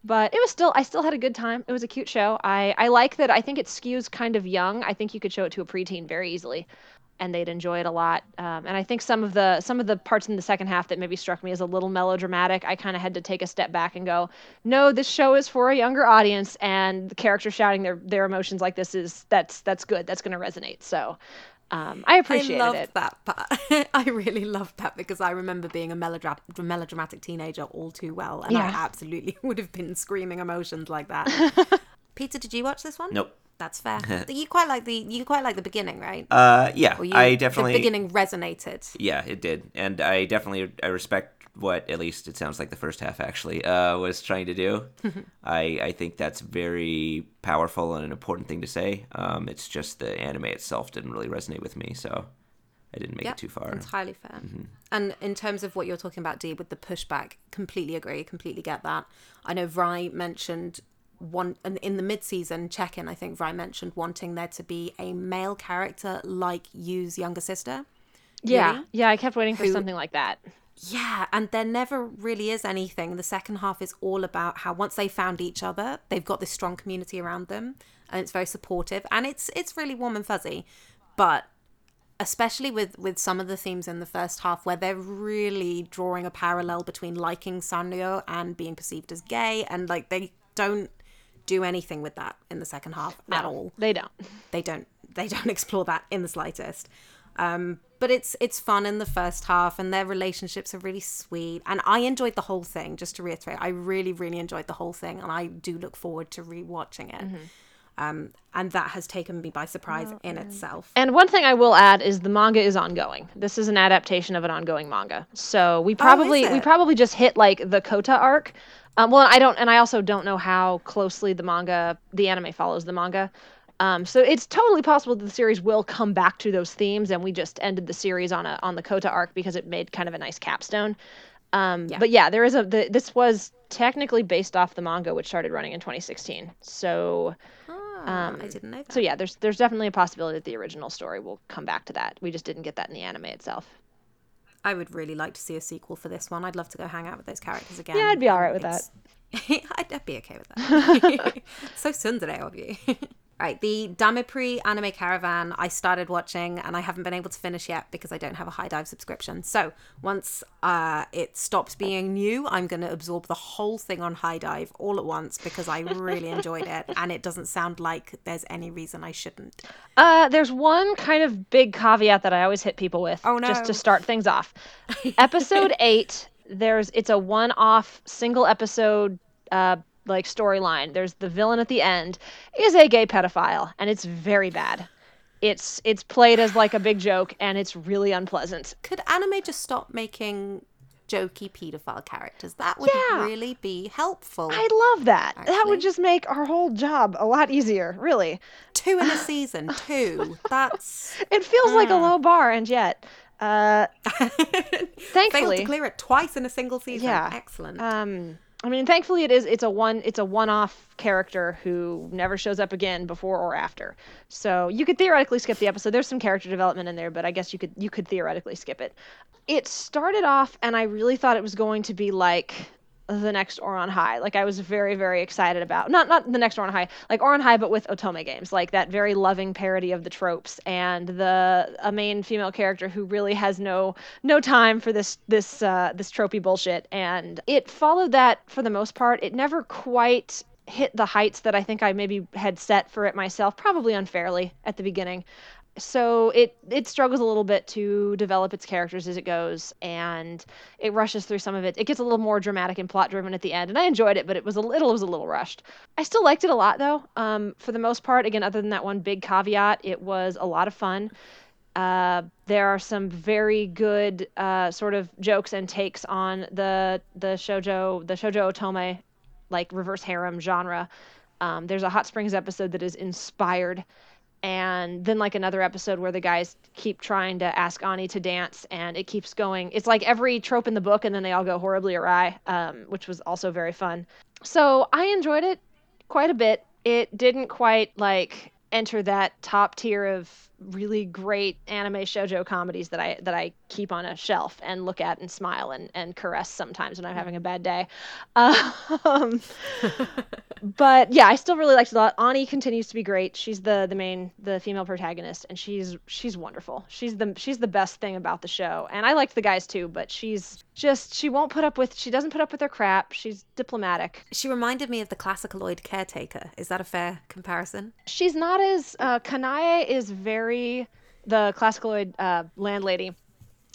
but it was still I still had a good time. It was a cute show. I I like that. I think it skews kind of young. I think you could show it to a preteen very easily, and they'd enjoy it a lot. Um, and I think some of the some of the parts in the second half that maybe struck me as a little melodramatic, I kind of had to take a step back and go, no, this show is for a younger audience, and the characters shouting their their emotions like this is that's that's good. That's going to resonate. So. Um, I appreciated I loved it. that part. I really loved that because I remember being a melodra- melodramatic teenager all too well, and Yeah. I absolutely would have been screaming emotions like that. Peter, did you watch this one? Nope. That's fair. you quite like the you quite like the beginning, right? Uh, yeah, you, I definitely. the beginning resonated. Yeah, it did, and I definitely I respect what at least it sounds like the first half actually uh, was trying to do. I I think that's very powerful and an important thing to say. Um, it's just the anime itself didn't really resonate with me, so I didn't make Yep, it too far. Entirely fair. And in terms of what you're talking about, Dee, with the pushback, completely agree, completely get that. I know Vrai mentioned one in- in the mid-season check-in. I think Vrai mentioned wanting there to be a male character like Yu's younger sister. Yeah, Yuri, yeah. I kept waiting for who- something like that. Yeah, and there never really is anything. The second half is all about how once they found each other, they've got this strong community around them, and it's very supportive, and it's it's really warm and fuzzy. But especially with with some of the themes in the first half, where they're really drawing a parallel between liking Sanrio and being perceived as gay, and like they don't do anything with that in the second half at all They don't. they don't they don't explore that in the slightest um but it's it's fun in the first half and their relationships are really sweet and i enjoyed the whole thing just to reiterate i really really enjoyed the whole thing and i do look forward to rewatching it um and that has taken me by surprise in itself And one thing I will add is the manga is ongoing. This is an adaptation of an ongoing manga. So we probably we probably just hit like the Kota arc. Um, well, I don't, and I also don't know how closely the manga, the anime follows the manga. Um, so it's totally possible that the series will come back to those themes, and we just ended the series on a on the Kota arc because it made kind of a nice capstone. Um, But yeah, there is a the, this was technically based off the manga, which started running in 2016. So Ah, i didn't know that so yeah, there's there's definitely a possibility that the original story will come back to that. We just didn't get that in the anime itself. i would really like to see a sequel for this one i'd love to go hang out with those characters again Yeah, I'd be all right with It's- I'd, I'd be okay with that. so tsundere of you. right, the DamePri anime caravan I started watching and I haven't been able to finish yet because I don't have a HIDIVE subscription. So once uh, it stops being new, I'm going to absorb the whole thing on HIDIVE all at once because I really enjoyed it and it doesn't sound like there's any reason I shouldn't. Uh, there's one kind of big caveat that I always hit people with, Oh, no. just to start things off. Episode eight, there's it's a one-off single episode uh like storyline. There's the villain at the end is a gay pedophile, and it's very bad. It's it's played as like a big joke, and it's really unpleasant. Could anime just stop making jokey pedophile characters? That would Yeah. really be helpful. I love that. That would just make our whole job a lot easier, really. Two in a season, two. That's It feels like Hmm. a low bar, and yet, uh, Failed thankfully, to clear it twice in a single season. Yeah. Excellent. um, I mean, thankfully it is it's a one it's a one-off character who never shows up again before or after. So you could theoretically skip the episode. There's some character development in there, but I guess you could you could theoretically skip it. It started off and I really thought it was going to be like the next Ouran High. Like I was very very excited about not not the next Ouran High, like Ouran High but with Otome games, like that very loving parody of the tropes and the a main female character who really has no no time for this this uh, this tropey bullshit. And it followed that for the most part. It never quite hit the heights that I think I maybe had set for it myself, probably unfairly at the beginning so it it struggles a little bit to develop its characters as it goes and it rushes through some of it. It gets a little more dramatic and plot driven at the end and i enjoyed it but it was a little it was a little rushed. I still liked it a lot though. Um, for the most part again other than that one big caveat it was a lot of fun. Uh, there are some very good uh, sort of jokes and takes on the the shojo the shojo otome like reverse harem genre. Um, there's a hot springs episode that is inspired and then like another episode where the guys keep trying to ask Ani to dance and it keeps going. It's like every trope in the book and then they all go horribly awry, um, which was also very fun. So I enjoyed it quite a bit. It didn't quite like enter that top tier of really great anime shojo comedies that I that I keep on a shelf and look at and smile and, and caress sometimes when I'm having a bad day. Um, but yeah, I still really liked it a lot. Ani continues to be great. She's the the main the female protagonist and she's she's wonderful. She's the she's the best thing about the show. And I liked the guys too, but she's just she won't put up with she doesn't put up with their crap. She's diplomatic. She reminded me of the classicaloid caretaker. Is that a fair comparison? She's not as uh, Kanae is very the classicaloid uh, landlady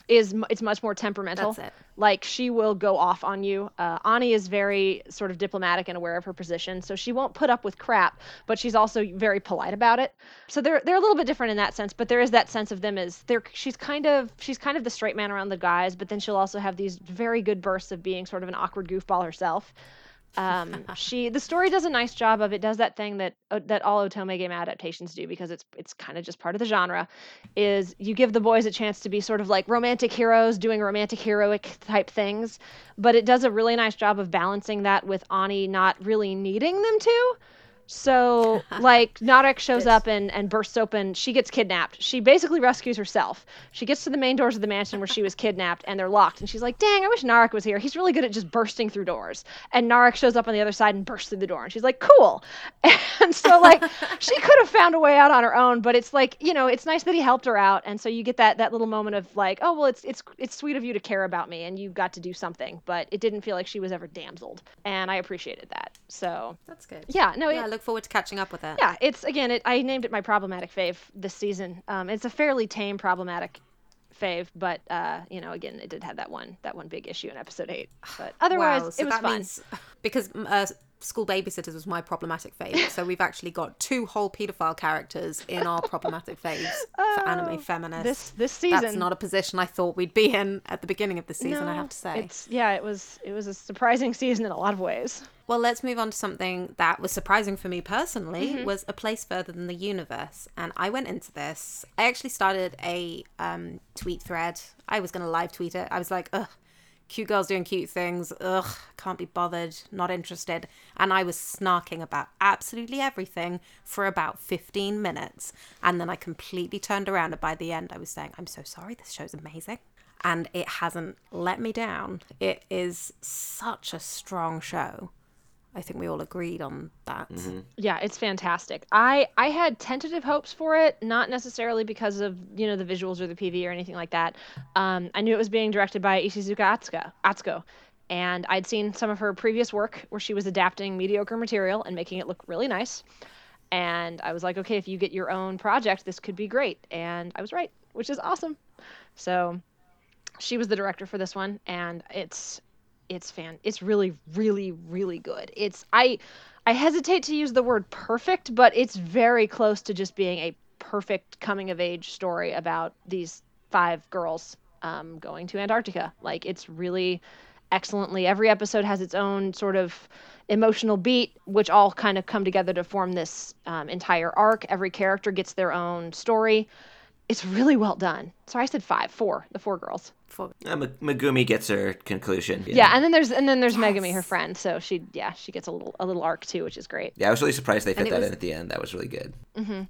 is it's much more temperamental. That's it. Like she will go off on you. Uh, Ani is very sort of diplomatic and aware of her position, so she won't put up with crap, but she's also very polite about it. So they're they're a little bit different in that sense, but there is that sense of them as they're she's kind of she's kind of the straight man around the guys, but then she'll also have these very good bursts of being sort of an awkward goofball herself. Um, she the story does a nice job of it. Does that thing that uh, that all Otome game adaptations do because it's it's kind of just part of the genre. Is you give the boys a chance to be sort of like romantic heroes doing romantic heroic type things, but it does a really nice job of balancing that with Ani not really needing them to. So, like, Narek shows up and, and bursts open. She gets kidnapped. She basically rescues herself. She gets to the main doors of the mansion where she was kidnapped, and they're locked. And she's like, dang, I wish Narek was here. He's really good at just bursting through doors. And Narek shows up on the other side and bursts through the door. And she's like, cool. And so, like, she could have found a way out on her own, but it's like, you know, it's nice that he helped her out. And so you get that that little moment of like, oh, well, it's it's it's sweet of you to care about me, and you got to do something. But it didn't feel like she was ever damseled, and I appreciated that. So That's good. yeah, no, Yeah, it, I look forward to catching up with it. yeah, it's again. It, I named it my problematic fave this season. Um, it's a fairly tame problematic fave, but uh, you know, again, it did have that one that one big issue in episode eight. But otherwise, wow, so it was that fun. means because uh, school babysitters was my problematic fave, so we've actually got two whole paedophile characters in our problematic faves for anime feminists. Oh, This this season, That's not a position I thought we'd be in at the beginning of the season. I have to say. It's yeah, it was it was a surprising season in a lot of ways. Well, let's move on to something that was surprising for me personally. Mm-hmm. Was a place further than the universe, and I went into this. I actually started a um, tweet thread. I was going to live tweet it. I was like, ugh, cute girls doing cute things. Ugh, can't be bothered. Not interested. And I was snarking about absolutely everything for about fifteen minutes, and then I completely turned around. And by the end, I was saying, I'm so sorry. This show's amazing. And it hasn't let me down. It is such a strong show. I think we all agreed on that. Yeah, it's fantastic. I I had tentative hopes for it, not necessarily because of you know the visuals or the PV or anything like that. Um, I knew it was being directed by Ishizuka Atsuka, Atsuko, and I'd seen some of her previous work where she was adapting mediocre material and making it look really nice. And I was like, okay, if you get your own project, this could be great. And I was right, which is awesome. So she was the director for this one, and it's it's fan it's really really really good. It's i i hesitate to use the word perfect but it's very close to just being a perfect coming of age story about these five girls um, going to antarctica. Like it's really excellently every episode has its own sort of emotional beat which all kind of come together to form this um, entire arc. Every character gets their own story. It's really well done. Sorry i said five four the four girls for Uh, Megumi gets her conclusion. Yeah, and then there's and then there's Megumi, her friend. So she yeah she gets a little a little arc too, which is great. Yeah, I was really surprised they fit that was- in at the end. That was really good.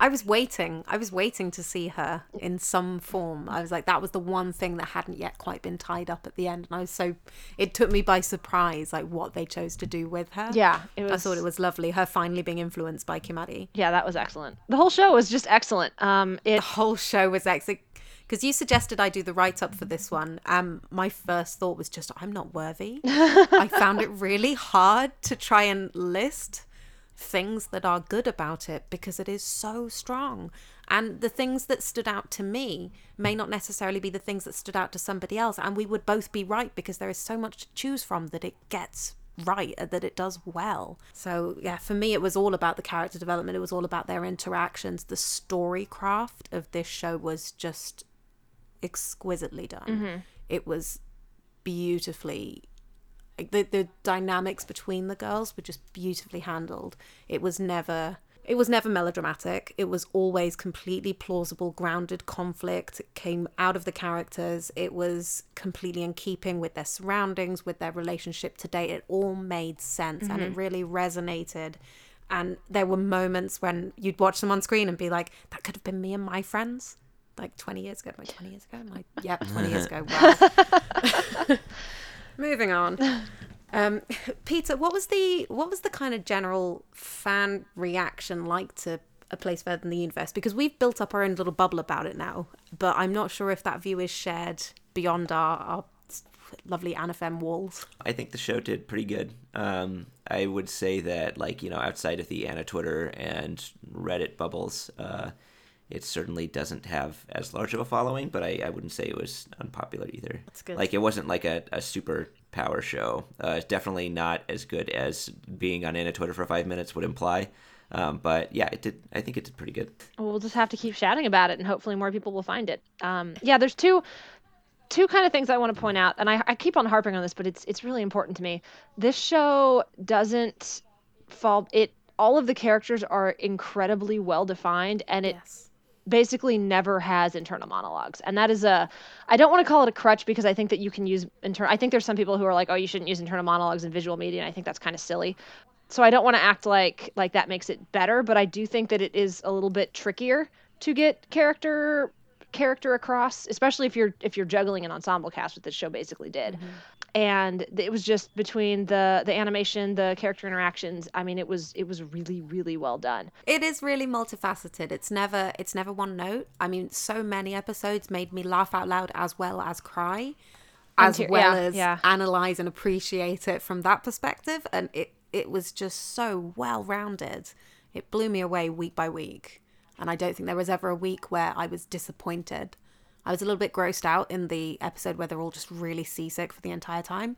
I was waiting. I was waiting to see her in some form. I was like, that was the one thing that hadn't yet quite been tied up at the end, and I was so. It took me by surprise, like what they chose to do with her. Yeah, it was. I thought it was lovely. Her finally being influenced by Kimari. Yeah, that was excellent. The whole show was just excellent. Um, it The whole show was excellent. Because you suggested I do the write up for this one. Um, my first thought was just, I'm not worthy. I found it really hard to try and list things that are good about it because it is so strong. And the things that stood out to me may not necessarily be the things that stood out to somebody else. And we would both be right because there is so much to choose from that it gets right, uh, that it does well. So, yeah, for me, it was all about the character development. It was all about their interactions. The story craft of this show was just exquisitely done. Mm-hmm. It was beautifully like the the dynamics between the girls were just beautifully handled. It was never it was never melodramatic. It was always completely plausible, grounded conflict. It came out of the characters. It was completely in keeping with their surroundings, with their relationship to date. It all made sense and it mm-hmm. really resonated. And there were moments when you'd watch them on screen and be like, that could have been me and my friends. Like 20 years ago. Like 20 years ago? Like, yep, 20 years ago. Wow. Moving on. Um, Peter, what was the what was the kind of general fan reaction like to a place further than the universe? Because we've built up our own little bubble about it now, but I'm not sure if that view is shared beyond our, our lovely AniFem walls. I think the show did pretty good. Um, I would say that, like, you know, outside of the Anna Twitter and Reddit bubbles, uh, it certainly doesn't have as large of a following, but I, I wouldn't say it was unpopular either. That's good. Like, it wasn't like a, a super power show. Uh, it's definitely not as good as being on Anna Twitter for five minutes would imply. Um, but yeah, it did. I think it did pretty good. Well, we'll just have to keep shouting about it, and hopefully more people will find it. Um, yeah, there's two two kind of things I want to point out, and I, I keep on harping on this, but it's it's really important to me. This show doesn't fall. It all of the characters are incredibly well defined, and it Yes. Basically never has internal monologues. And that is a i don't want to call it a crutch because i think that you can use internal i think there's some people who are like oh you shouldn't use internal monologues in visual media and i think that's kind of silly. So i don't want to act like like that makes it better but i do think that it is a little bit trickier to get character character across especially if you're if you're juggling an ensemble cast what this show basically did mm-hmm. And it was just between the the animation the character interactions i mean it was it was really really well done It is really multifaceted. It's never it's never one note. I mean, so many episodes made me laugh out loud as well as cry, as well yeah, as yeah. analyze and appreciate it from that perspective. And it it was just so well rounded. It blew me away week by week. And I don't think there was ever a week where I was disappointed. I was a little bit grossed out in the episode where they're all just really seasick for the entire time.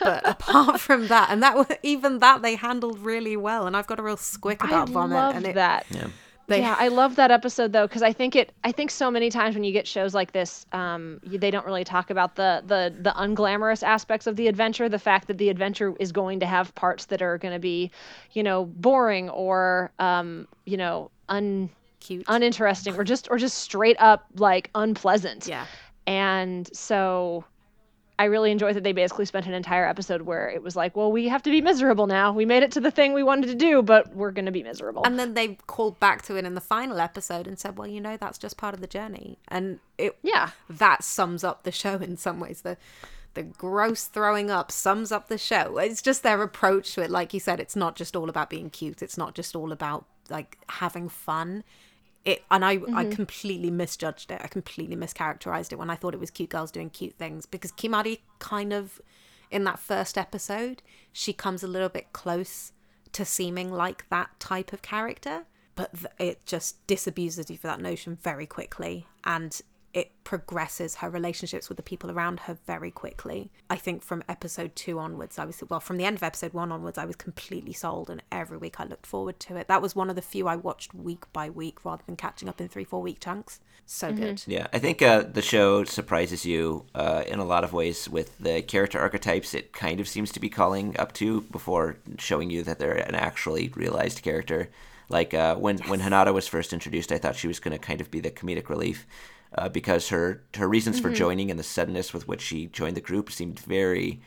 But apart from that, and that was even that they handled really well. And I've got a real squick about i vomit. loved and it, that Yeah. They, yeah, I love that episode though because I think it. I think so many times when you get shows like this, um, you, they don't really talk about the the the unglamorous aspects of the adventure. The fact that the adventure is going to have parts that are going to be, you know, boring or um, you know, un cute. uninteresting or just or just straight up like unpleasant. yeah. And so I really enjoyed that they basically spent an entire episode where it was like, well, we have to be miserable now. We made it to the thing we wanted to do, but we're going to be miserable. And then they called back to it in the final episode and said, "Well, you know, that's just part of the journey." And it yeah. that sums up the show in some ways. The the gross throwing up sums up the show. It's just their approach to it. Like you said, it's not just all about being cute. It's not just all about like having fun. It and I I mm-hmm. completely misjudged it. I completely mischaracterized it when I thought it was cute girls doing cute things because Kimari kind of in that first episode, she comes a little bit close to seeming like that type of character, but th- it just disabuses you for that notion very quickly and it progresses her relationships with the people around her very quickly. I think from episode two onwards, I was, well, from the end of episode one onwards, I was completely sold, and every week I looked forward to it. That was one of the few I watched week by week rather than catching up in three, four week chunks. So good. Yeah, I think uh, the show surprises you uh, in a lot of ways with the character archetypes it kind of seems to be calling up to before showing you that they're an actually realized character. Like uh, when when Hinata was first introduced, I thought she was going to kind of be the comedic relief. Uh, because her her reasons Mm-hmm. for joining and the suddenness with which she joined the group seemed very.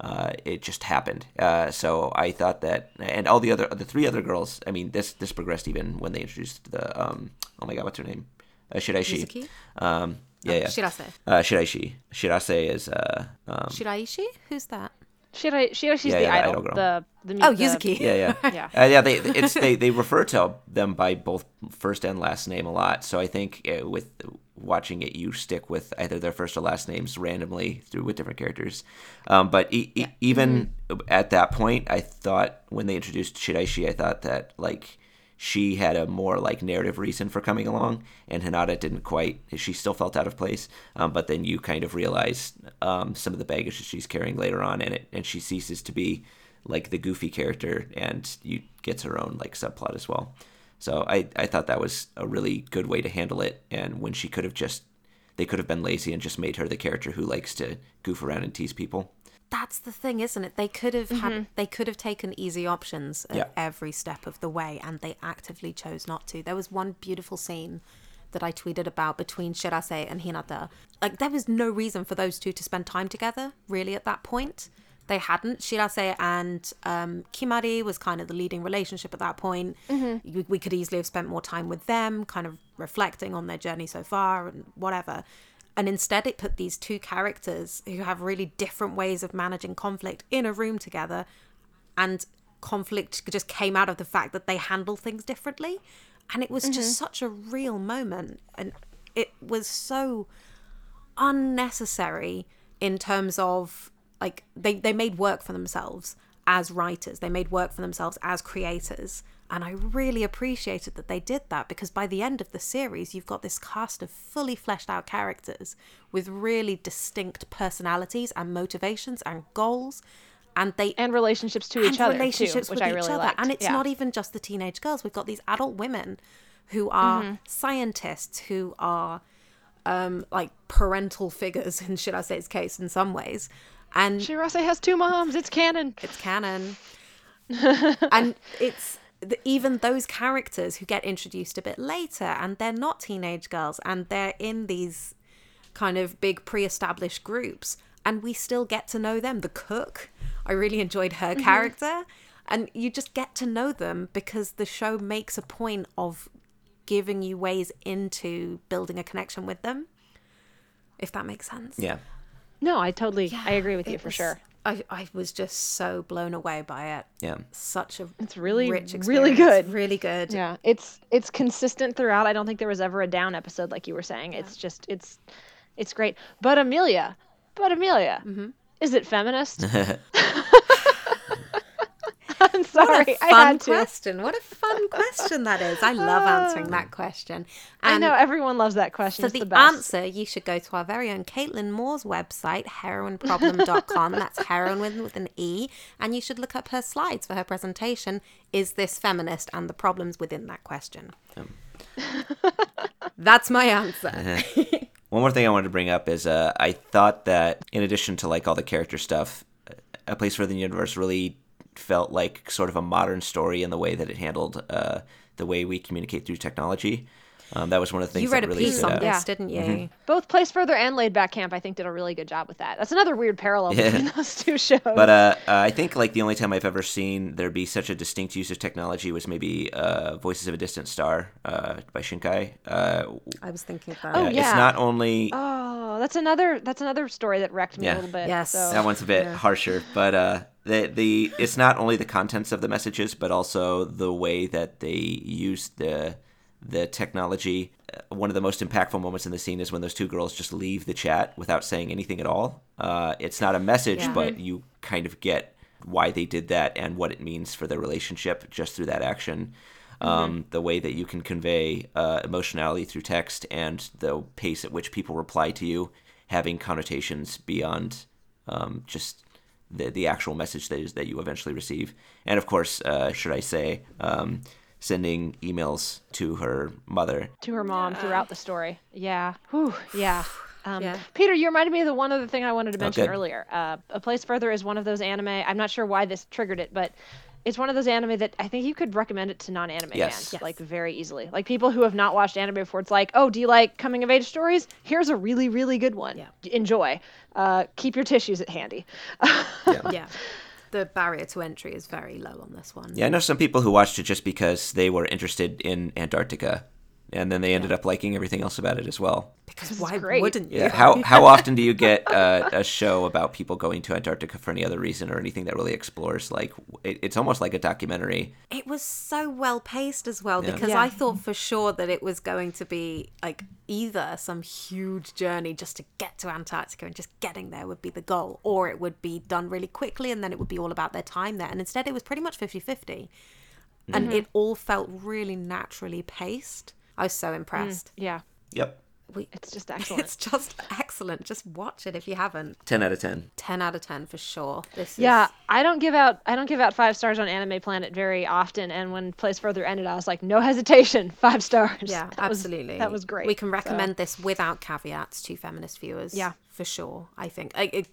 Uh, it just happened. Uh, so I thought that, and all the other the three other girls. I mean, this this progressed even when they introduced the um. Oh my god, what's her name? Uh, Shiraishi. Um. Yeah, yeah. Shirase. Uh, Shiraishi. Shirase is uh. Um, Shiraishi? Who's that? Shirai, Shiraishi's Yeah, the yeah, the idol, idol girl. the the Oh, the- Yuzuki. Yeah, yeah, Yeah. uh, yeah. They it's they they refer to them by both first and last name a lot. So I think uh, with watching it, you stick with either their first or last names randomly through with different characters. Um, but e- e- even at that point, I thought when they introduced Shiraishi, I thought that like she had a more like narrative reason for coming along, and Hinata didn't quite. She still felt out of place. Um, but then you kind of realize um, some of the baggage that she's carrying later on, and it and she ceases to be like the goofy character, and you gets her own like subplot as well. So I I thought that was a really good way to handle it, and when she could have just they could have been lazy and just made her the character who likes to goof around and tease people. That's the thing, isn't it? They could have had they could have taken easy options at Yeah. every step of the way and they actively chose not to. There was one beautiful scene that I tweeted about between Shirase and Hinata. Like there was no reason for those two to spend time together, really, at that point. They hadn't. Shirase and um, Kimari was kind of the leading relationship at that point. We, we could easily have spent more time with them, kind of reflecting on their journey so far and whatever. And instead, it put these two characters who have really different ways of managing conflict in a room together. And conflict just came out of the fact that they handle things differently. And it was just mm-hmm. such a real moment. And it was so unnecessary in terms of like they, they made work for themselves as writers they made work for themselves as creators and i really appreciated that they did that because by the end of the series you've got this cast of fully fleshed out characters with really distinct personalities and motivations and goals and they and relationships to and each other relationships too, which with I each really other. liked. And it's Yeah. not even just the teenage girls. We've got these adult women who are Mm-hmm. scientists, who are um, like parental figures in Shirase's case in some ways. And Shirase has two moms. It's canon. it's canon. and it's the, even those characters who get introduced a bit later and they're not teenage girls and they're in these kind of big pre-established groups and we still get to know them the cook i really enjoyed her mm-hmm. character and you just get to know them because the show makes a point of giving you ways into building a connection with them if that makes sense Yeah. No, I totally, I agree with you It for sure. I, I was just so blown away by it Yeah. such a It's really, rich really experience. good. really good Yeah, it's it's consistent throughout. I don't think there was ever a down episode like you were saying. It's just it's it's great. But Amelia, but Amelia, Mm-hmm. is it feminist? I'm sorry, What a I fun had to. question. What a fun question that is. I love answering that ah. question. I um, know everyone loves that question. for it's the, the, best. answer, you should go to our very own Caitlin Moore's website, heroineproblem.com. That's heroin with, with an E. And you should look up her slides for her presentation, Is This Feminist? and the problems within that question. That's my answer. Uh-huh. One more thing I wanted to bring up is uh, I thought that in addition to like all the character stuff, uh, A Place for the Universe really felt like sort of a modern story in the way that it handled uh, the way we communicate through technology. Um, that was one of the things You read that a really piece on this, didn't you? Mm-hmm. Both Place Further and Laid Back Camp, I think, did a really good job with that. That's another weird parallel Yeah. between those two shows. But uh, uh, I think like the only time I've ever seen there be such a distinct use of technology was maybe uh, Voices of a Distant Star uh, by Shinkai. Uh, I was thinking of that. Oh, yeah. It's not only oh, that's another that's another story that wrecked me Yeah. a little bit. Yes. so- that one's a bit harsher, but uh, the the it's not only the contents of the messages, but also the way that they use the the technology. Uh, One of the most impactful moments in the scene is when those two girls just leave the chat without saying anything at all. Uh, it's not a message, Yeah. but you kind of get why they did that and what it means for their relationship just through that action. Um, The way that you can convey uh, emotionality through text and the pace at which people reply to you having connotations beyond um, just the the actual message that is that you eventually receive. And of course, uh, Shirase, um, sending emails to her mother. to her mom throughout the story. Yeah. Whew, yeah. Um, Yeah. Peter, you reminded me of the one other thing I wanted to mention good. earlier. Uh, a Place Further is one of those anime. I'm not sure why this triggered it, but it's one of those anime that I think you could recommend it to non-anime Yes. fans Yes. like very easily. Like people who have not watched anime before. It's like, oh, do you like coming of age stories? Here's a really really good one. Yeah. Enjoy. Uh, keep your tissues at handy. yeah. The barrier to entry is very low on this one. Yeah, I know some people who watched it just because they were interested in Antarctica, and then they ended up liking everything else about it as well. Because why great. wouldn't you? Yeah. How how often do you get uh, a show about people going to Antarctica for any other reason or anything that really explores like it, it's almost like a documentary. It was so well paced as well Yeah. because Yeah. I thought for sure that it was going to be like either some huge journey just to get to Antarctica and just getting there would be the goal, or it would be done really quickly and then it would be all about their time there. And instead, it was pretty much 50 50. And it all felt really naturally paced. I was so impressed. Mm, yeah. Yep. We, It's just excellent. it's just excellent. Just watch it if you haven't. Ten out of ten. 10 out of 10 for sure. This Yeah, is I don't give out I don't give out five stars on Anime Planet very often, and when Place Further ended, I was like, no hesitation, five stars. Yeah, That was- absolutely. that was great. We can So- recommend this without caveats to feminist viewers. Yeah. for sure. I think, I, it,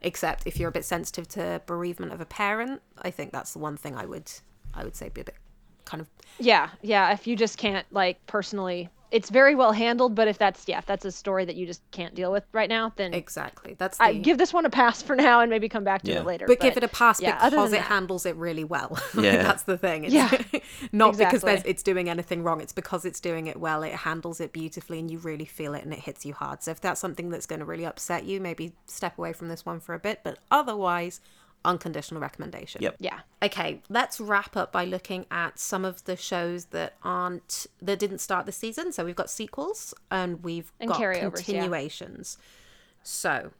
except if you're a bit sensitive to bereavement of a parent, I think that's the one thing I would, I would say, be a bit kind of Yeah, yeah. If you just can't like personally, it's very well handled. But if that's yeah, if that's a story that you just can't deal with right now, then exactly. That's the, I give this one a pass for now and maybe come back to Yeah. it later. but, give it a pass yeah, other because it that- handles it really well. Yeah. that's the thing. It's Yeah, not because exactly. there's, it's doing anything wrong. It's because it's doing it well. It handles it beautifully, and you really feel it, and it hits you hard. So if that's something that's going to really upset you, maybe step away from this one for a bit. But otherwise, unconditional recommendation. Yep. Yeah. Okay, let's wrap up by looking at some of the shows that aren't that didn't start the season. So we've got sequels and we've And got carryovers, yeah. continuations. So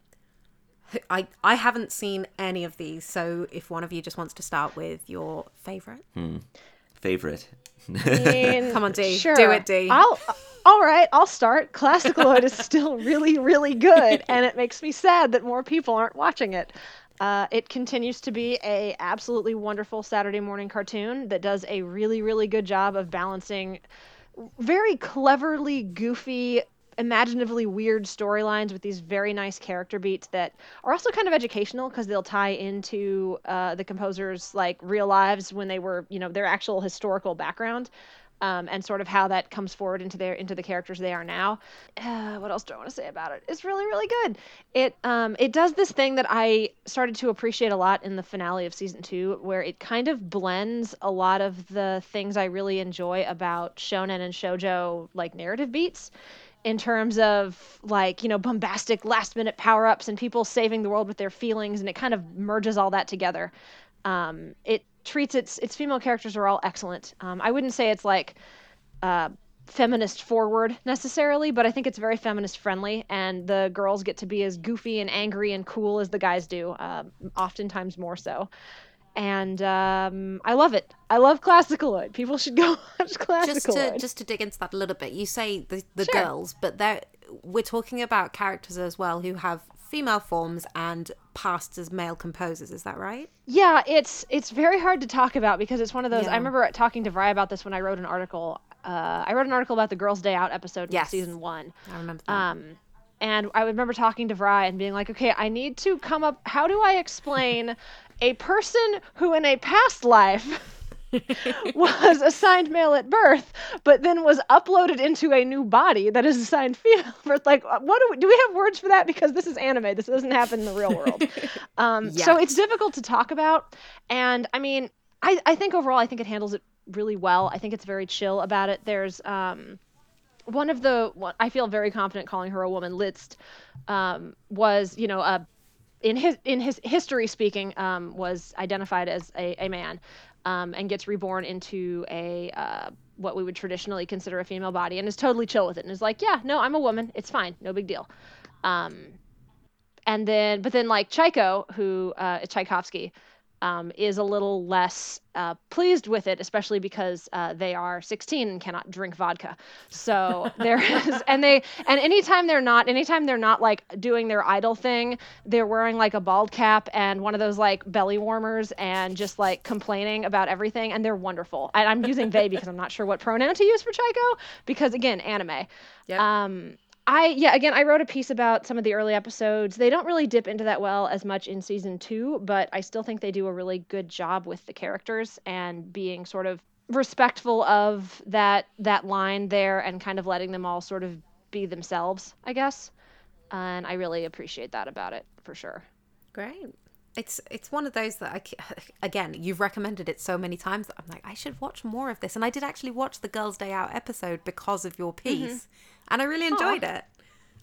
I I haven't seen any of these. So if one of you just wants to start with your favorite, hmm. Favorite. Come on, Dee. Sure. Do it, Dee. I'll. All right, I'll start. Classicaloid is still really, really good, and it makes me sad that more people aren't watching it. Uh, it continues to be a absolutely wonderful Saturday morning cartoon that does a really, really good job of balancing very cleverly goofy imaginatively weird storylines with these very nice character beats that are also kind of educational because they'll tie into uh, the composers like real lives when they were you know their actual historical background um, and sort of how that comes forward into their into the characters they are now. Uh, what else do I want to say about it? It's really really good. It um it does this thing that I started to appreciate a lot in the finale of season two, where it kind of blends a lot of the things I really enjoy about shonen and shojo like narrative beats in terms of like you know bombastic last minute power ups and people saving the world with their feelings and it kind of merges all that together. Um, it treats its its female characters are all excellent. Um, i wouldn't say it's like uh, feminist forward necessarily but i think it's very feminist friendly and the girls get to be as goofy and angry and cool as the guys do um, oftentimes more so and um, I love it. I love Classicaloid. People should go watch Classicaloid. just to just to dig into that a little bit, you say the the Sure. girls, but there we're talking about characters as well who have female forms and past as male composers. Is that right? Yeah, it's it's very hard to talk about because it's one of those. Yeah. I remember talking to Vrai about this when I wrote an article. Uh, I wrote an article about the Girls' Day Out episode Yes. season one. I remember that. Um, and I remember talking to Vrai and being like, okay, I need to come up. How do I explain a person who in a past life was assigned male at birth, but then was uploaded into a new body that is assigned female? Like, what do we do? We have words for that because this is anime. This doesn't happen in the real world. Um, So it's difficult to talk about. And I mean, I, I think overall, I think it handles it really well. I think it's very chill about it. There's um, one of the one, I feel very confident calling her a woman. Liszt um, was you know a in his in his history speaking um, was identified as a, a man um, and gets reborn into a uh, what we would traditionally consider a female body and is totally chill with it and is like yeah no I'm a woman. It's fine. No big deal. Um, and then but then like Chaiko who uh, Tchaikovsky um, is a little less uh, pleased with it, especially because uh, they are 16 and cannot drink vodka. So there is, and they, and anytime they're not, anytime they're not like doing their idol thing, they're wearing like a bald cap and one of those like belly warmers and just like complaining about everything, and they're wonderful. And I'm using they because I'm not sure what pronoun to use for Chaiko because again, anime. Yep. Um, I yeah, again, I wrote a piece about some of the early episodes. They don't really dip into that well as much in season 2, but I still think they do a really good job with the characters and being sort of respectful of that that line there and kind of letting them all sort of be themselves, I guess. And I really appreciate that about it for sure. Great. It's it's one of those that I again you've recommended it so many times that I'm like I should watch more of this and I did actually watch the Girls Day Out episode because of your piece mm-hmm. And I really enjoyed Aww. it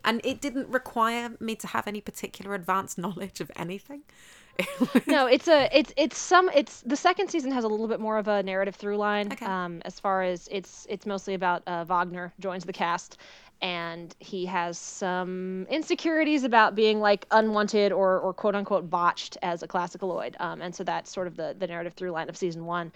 and it didn't require me to have any particular advanced knowledge of anything. no, it's a it's it's some it's the second season has a little bit more of a narrative through line. Okay. Um, as far as it's it's mostly about uh, Wagner joins the cast and he has some insecurities about being like unwanted or, or quote unquote botched as a classicaloid. Um, and so that's sort of the, the narrative through line of season one.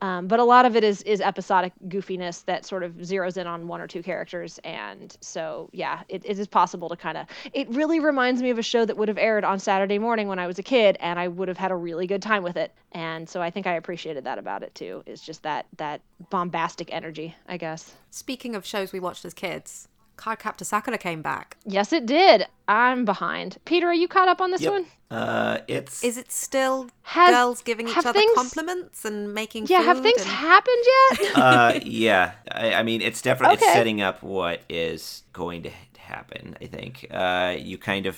Um, but a lot of it is is episodic goofiness that sort of zeroes in on one or two characters, and so yeah, it, it is possible to kind of. It really reminds me of a show that would have aired on Saturday morning when I was a kid, and I would have had a really good time with it. And so I think I appreciated that about it too. Is just that that bombastic energy, I guess. Speaking of shows we watched as kids, Cardcaptor Sakura came back. Yes, it did. I'm behind. Peter, are you caught up on this yep. one? Uh, it's is it still Has, girls giving each other things, compliments and making yeah? have things and... happened yet? uh, yeah. I, I, mean, it's definitely okay. it's setting up what is going to happen. I think uh, you kind of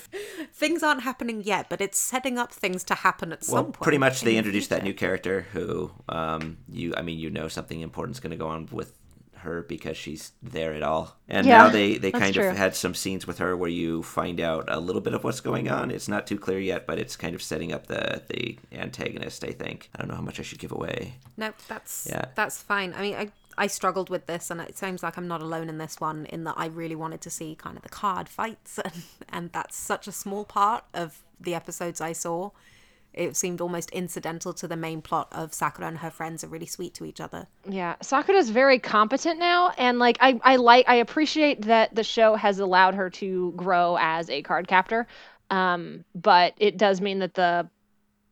things aren't happening yet, but it's setting up things to happen at well, some point. Well pretty much, they introduced that new character who, um, you. I mean, you know, something important's going to go on with her because she's there at all. And yeah, now they, they kind true. of had some scenes with her where you find out a little bit of what's going on. It's not too clear yet, but it's kind of setting up the the antagonist, I think. I don't know how much I should give away. No, that's yeah. that's fine. I mean, I I struggled with this, and it seems like I'm not alone in this one. In that I really wanted to see kind of the card fights, and, and that's such a small part of the episodes I saw it seemed almost incidental to the main plot of Sakura and her friends are really sweet to each other. Yeah, Sakura's very competent now, and like I, I like I appreciate that the show has allowed her to grow as a card captor. Um, but it does mean that the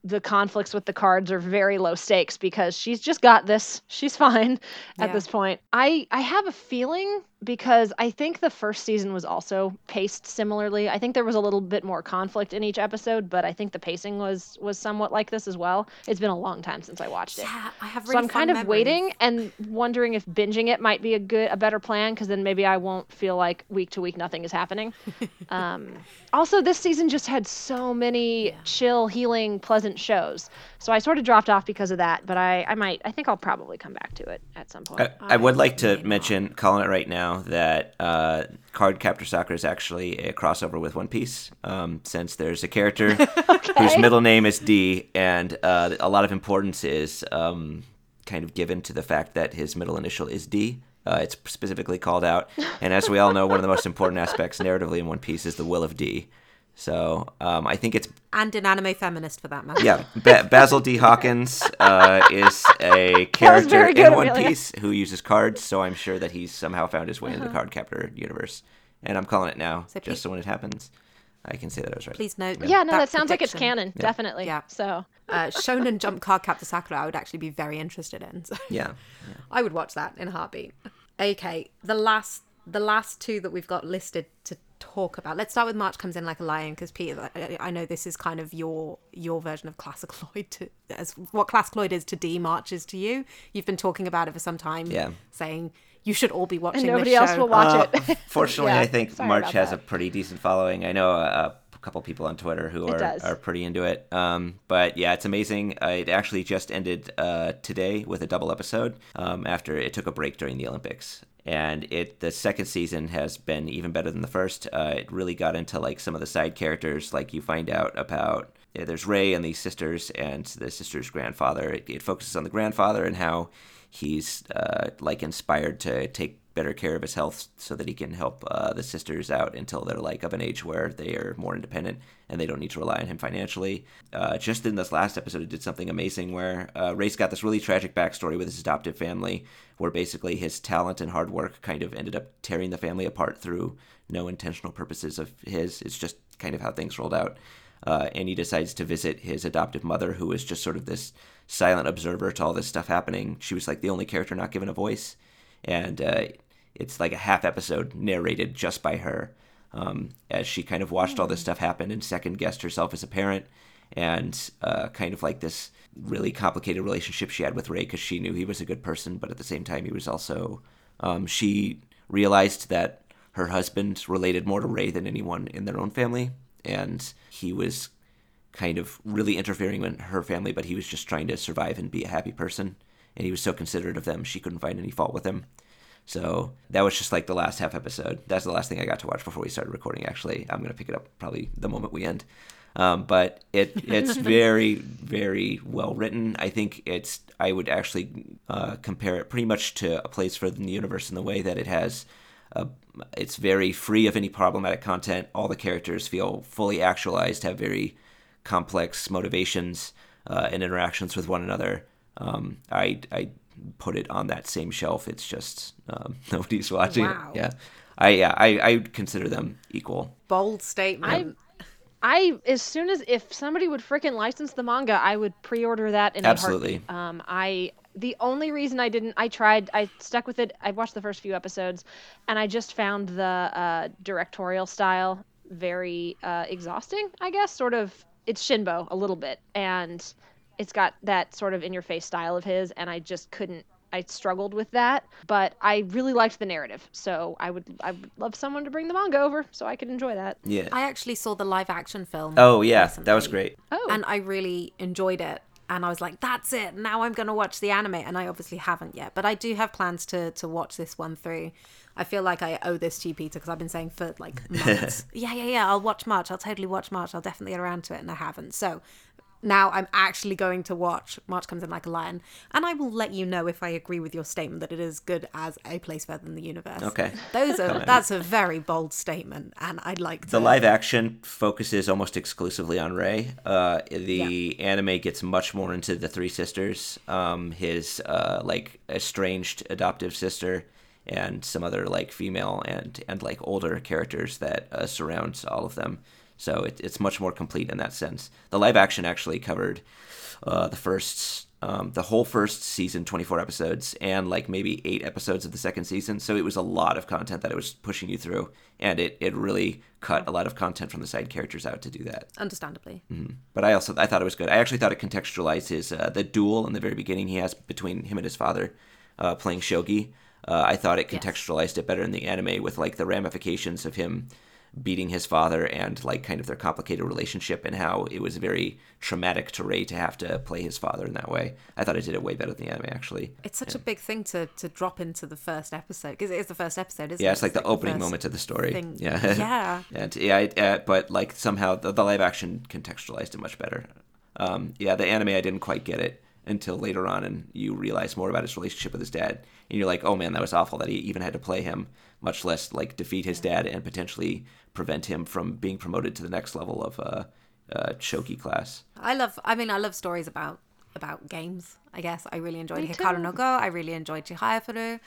the conflicts with the cards are very low stakes because she's just got this. She's fine at yeah. this point. I I have a feeling because I think the first season was also paced similarly. I think there was a little bit more conflict in each episode, but I think the pacing was was somewhat like this as well. It's been a long time since I watched it. Yeah, I have. Really so I'm kind of waiting and wondering if binging it might be a good, a better plan because then maybe I won't feel like week to week nothing is happening. um, also, this season just had so many yeah. chill, healing, pleasant shows, so I sort of dropped off because of that. But I, I might, I think I'll probably come back to it at some point. I, I would like to mention, calling it right now, that uh, Cardcaptor Sakura is actually a crossover with One Piece, um, since there's a character okay. whose middle name is D, and uh, a lot of importance is um, kind of given to the fact that his middle initial is D. Uh, it's specifically called out, and as we all know, one of the most important aspects narratively in One Piece is the will of D. So um, I think it's and an anime feminist for that matter. Yeah, ba- Basil D. Hawkins uh, is a character in One Amelia. Piece who uses cards, so I'm sure that he's somehow found his way uh-huh. into the Cardcaptor universe. And I'm calling it now, so just so when it happens, I can say that I was right. Please note. Yeah, no, that sound like it's canon, yeah. definitely. Yeah. So. Uh, Shonen Jump Cardcaptor Sakura, I would actually be very interested in. So. Yeah. yeah. I would watch that in a heartbeat. Okay, the last the last two that we've got listed to talk about. Let's start with March comes in like a lion because Peter, I know this is kind of your your version of classicaloid to as what classicaloid is to Dee March is to you. You've been talking about it for some time, yeah, saying you should all be watching. And nobody else will watch uh, it. fortunately, yeah, I think March has that. a pretty decent following. I know a, a couple people on Twitter who are, are pretty into it. Um, but yeah, it's amazing. Uh, it actually just ended uh, today with a double episode um, after it took a break during the Olympics and it the second season has been even better than the first. Uh, it really got into like some of the side characters, like you find out about. There's Rei and these sisters and the sister's grandfather. It, it focuses on the grandfather and how he's uh, like inspired to take better care of his health so that he can help uh, the sisters out until they're like of an age where they are more independent and they don't need to rely on him financially. Uh, just in this last episode, it did something amazing where uh, Rei's got this really tragic backstory with his adoptive family, where basically his talent and hard work kind of ended up tearing the family apart through no intentional purposes of his. It's just kind of how things rolled out. Uh, and he decides to visit his adoptive mother, who is just sort of this silent observer to all this stuff happening. She was like the only character not given a voice, and uh, it's like a half episode narrated just by her um, as she kind of watched all this stuff happen and second guessed herself as a parent and uh, kind of like this really complicated relationship she had with Rei because she knew he was a good person, but at the same time he was also um, she realized that her husband related more to Rei than anyone in their own family, and he was kind of really interfering in her family, but he was just trying to survive and be a happy person. And he was so considerate of them, she couldn't find any fault with him. So that was just like the last half episode. That's the last thing I got to watch before we started recording. Actually, I'm gonna pick it up probably the moment we end. Um, but it it's very very well written. I think it's I would actually uh, compare it pretty much to a place for the universe in the way that it has. A, it's very free of any problematic content. All the characters feel fully actualized, have very complex motivations uh, and interactions with one another. Um, I I put it on that same shelf. It's just um, nobody's watching Wow. it. Yeah, I yeah I I consider them equal. Bold statement. I I as soon as if somebody would frickin' license the manga, I would pre-order that in Absolutely. a heartbeat. Um, I the only reason I didn't, I tried, I stuck with it. I watched the first few episodes, and I just found the uh, directorial style very uh, exhausting. I guess sort of it's Shinbo a little bit, and it's got that sort of in-your-face style of his, and I just couldn't. I struggled with that, but I really liked the narrative, so I would I would love someone to bring the manga over so I could enjoy that. Yeah. I actually saw the live action film. oh yeah, that was great. Oh, And I really enjoyed it. And I was like, that's it. Now I'm going to watch the anime. And I obviously haven't yet. But I do have plans to, to watch this one through. I feel like I owe this to you, Peter, because I've been saying for like months, yeah, yeah, yeah, I'll watch March. I'll totally watch March. I'll definitely get around to it. And I haven't. So now I'm actually going to watch March Comes in Like a Lion. And I will let you know if I agree with your statement that it is good as a place further than the universe. Okay. Those are, that's a very bold statement. And I'd like to. The live action focuses almost exclusively on Rei. Uh, the anime gets much more into the three sisters, um, his uh, like estranged adoptive sister, and some other like female and and like older characters that uh, surrounds all of them. So it, it's much more complete in that sense. The live action actually covered uh, the first. Um, the whole first season, 24 episodes, and like maybe eight episodes of the second season. So it was a lot of content that it was pushing you through, and it, it really cut a lot of content from the side characters out to do that. Understandably. But I also I thought it was good. I actually thought it contextualized his uh, the duel in the very beginning he has between him and his father uh, playing shogi. Uh, I thought it contextualized it better in the anime with like the ramifications of him beating his father and like kind of their complicated relationship and how it was very traumatic to Rei to have to play his father in that way. I thought it did it way better than the anime actually. It's such a big thing to, to drop into the first episode because it is the first episode, isn't Yeah, it? Yeah, it's like the opening first moment of the story. thing. Yeah, Yeah. and yeah, uh, but like somehow the, the live action contextualized it much better. Um, yeah, the anime I didn't quite get it until later on, and you realize more about his relationship with his dad, and you're like, oh man, that was awful that he even had to play him, much less like defeat his dad and potentially prevent him from being promoted to the next level of uh, uh, shogi class. I love. I mean, I love stories about about games. I guess I really enjoyed Me Hikaru too. no Go. I really enjoyed Chihaya Furu,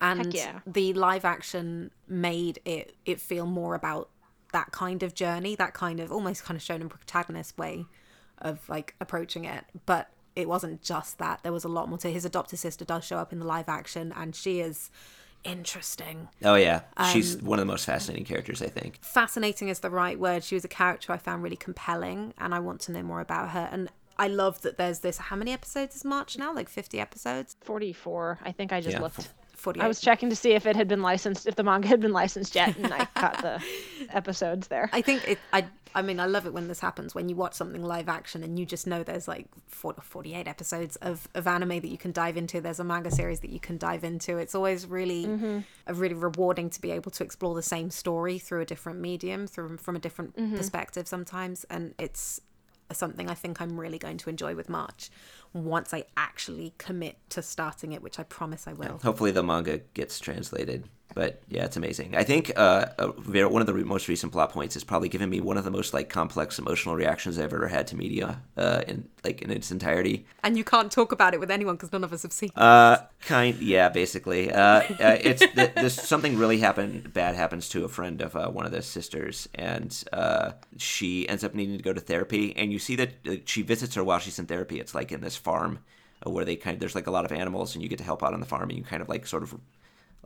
and yeah. the live action made it it feel more about that kind of journey, that kind of almost kind of shonen protagonist way of like approaching it. But it wasn't just that. There was a lot more to. His adopted sister does show up in the live action, and she is interesting. Oh yeah, she's um, one of the most fascinating characters, I think. fascinating is the right word. She was a character I found really compelling, and I want to know more about her. And I love that there's this. How many episodes is March now? Like 50 episodes? 44. I think I just Yeah, looked. 48. I was checking to see if it had been licensed, if the manga had been licensed yet, and I caught the episodes there. I think it. I. I mean, I love it when this happens when you watch something live action and you just know there's like 40, 48 episodes of, of anime that you can dive into. There's a manga series that you can dive into. It's always really, mm-hmm. a really rewarding to be able to explore the same story through a different medium, through from a different mm-hmm. perspective sometimes. And it's something I think I'm really going to enjoy with March once I actually commit to starting it, which I promise I will. Hopefully the manga gets translated. But yeah, it's amazing. I think uh, one of the most recent plot points has probably given me one of the most like complex emotional reactions I've ever had to media uh, in like in its entirety. And you can't talk about it with anyone because none of us have seen it. Uh, kind, yeah, basically. Uh, uh it's th- this something really happened. Bad happens to a friend of uh, one of the sisters, and uh, she ends up needing to go to therapy. And you see that she visits her while she's in therapy. It's like in this farm where they kind of there's like a lot of animals, and you get to help out on the farm, and you kind of like sort of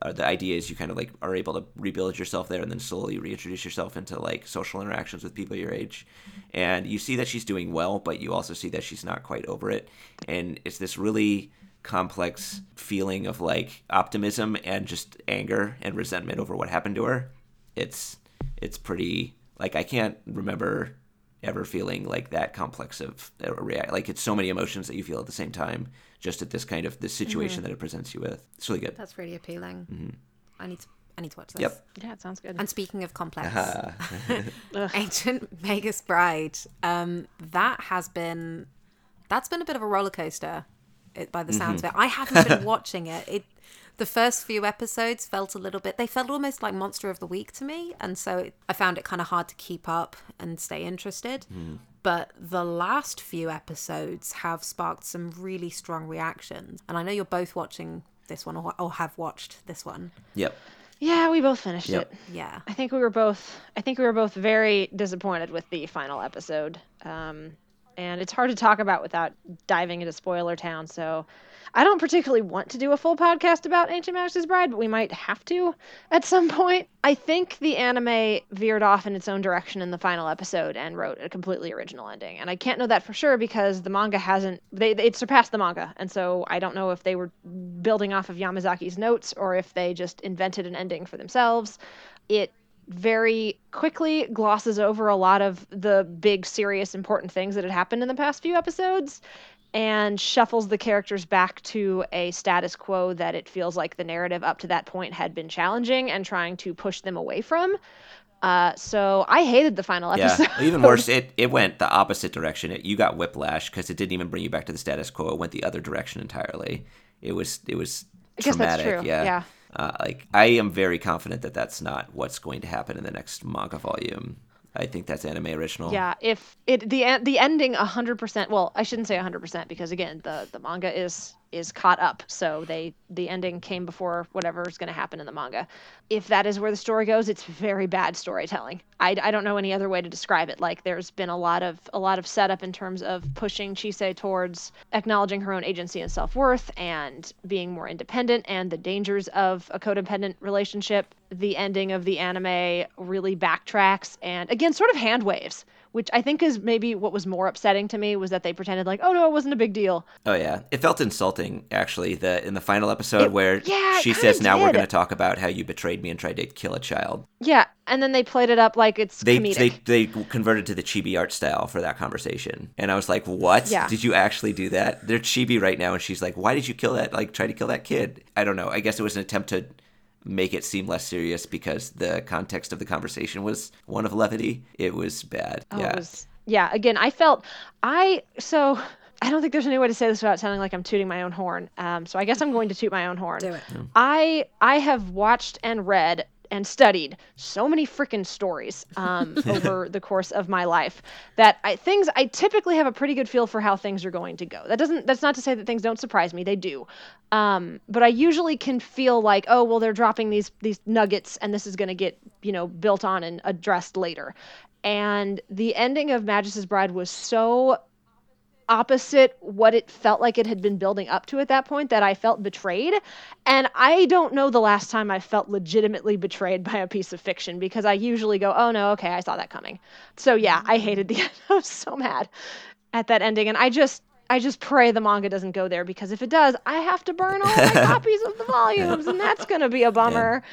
uh, the idea is you kind of like are able to rebuild yourself there and then slowly reintroduce yourself into like social interactions with people your age. And you see that she's doing well but you also see that she's not quite over it. And it's this really complex feeling of like optimism and just anger and resentment over what happened to her. It's it's pretty like i can't remember ever feeling like that complex of a react like it's so many emotions that you feel at the same time just at this kind of this situation Mm-hmm. that it presents you with it's really good That's really appealing. I need to. I need to watch this. Yep. Yeah, it sounds good. And speaking of complex, Ugh. Ancient Magus Bride, um, that has been that's been a bit of a roller coaster. It, by the sounds of it, I haven't been watching it. It the first few episodes felt a little bit. They felt almost like Monster of the Week to me, and so it, I found it kind of hard to keep up and stay interested. But the last few episodes have sparked some really strong reactions, and I know you're both watching this one or, or have watched this one. yep yeah, we both finished Yep. it. Yeah. I think we were both. I think we were both very disappointed with the final episode, um, and it's hard to talk about without diving into spoiler town. So, I don't particularly want to do a full podcast about Ancient Magus Bride, but we might have to at some point. I think the anime veered off in its own direction in the final episode and wrote a completely original ending, and I can't know that for sure because the manga hasn't. They it surpassed the manga, and so I don't know if they were building off of Yamazaki's notes or if they just invented an ending for themselves. It very quickly glosses over a lot of the big, serious, important things that had happened in the past few episodes and shuffles the characters back to a status quo that it feels like the narrative up to that point had been challenging and trying to push them away from. Uh, so I hated the final Yeah, episode. even worse, it, it went the opposite direction. It, you got whiplash because it didn't even bring you back to the status quo. It went the other direction entirely. It was it was I guess that's traumatic. Yeah, yeah. Uh, like I am very confident that that's not what's going to happen in the next manga volume. I think that's anime original. Yeah, if it the the ending 100% well, I shouldn't say 100% because again, the the manga is is caught up. So they the ending came before whatever is going to happen in the manga. If that is where the story goes, it's very bad storytelling. I, I don't know any other way to describe it. Like there's been a lot of a lot of setup in terms of pushing Chise towards acknowledging her own agency and self-worth and being more independent and the dangers of a codependent relationship. The ending of the anime really backtracks and again sort of hand waves which I think is maybe what was more upsetting to me was that they pretended like, oh no, it wasn't a big deal. Oh yeah, it felt insulting actually. The in the final episode It- where yeah, she says, "Now we're going to talk about how you betrayed me and tried to kill a child." Yeah, and then they played it up like it's They comedic. they they converted to the chibi art style for that conversation, and I was like, "What? Yeah. Did you actually do that?" They're chibi right now, and she's like, "Why did you kill that? Like, try to kill that kid?" I don't know. I guess it was an attempt to make it seem less serious because the context of the conversation was one of levity. It was bad. Oh, yeah. it was yeah. Again, I felt I so I don't think there's any way to say this without sounding like I'm tooting my own horn. Um, so I guess I'm going to toot my own horn. Do it. I I have watched and read and studied so many freaking stories um, over the course of my life that I things I typically have a pretty good feel for how things are going to go. That doesn't that's not to say that things don't surprise me. They do. Um, but I usually can feel like, oh well, they're dropping these these nuggets, and this is going to get you know built on and addressed later. And the ending of Magus's Bride was so opposite what it felt like it had been building up to at that point that I felt betrayed. And I don't know the last time I felt legitimately betrayed by a piece of fiction because I usually go, oh no, okay, I saw that coming. So yeah, I hated the end. I was so mad at that ending. And I just. I just pray the manga doesn't go there because if it does, I have to burn all my copies of the volumes, and that's gonna be a bummer.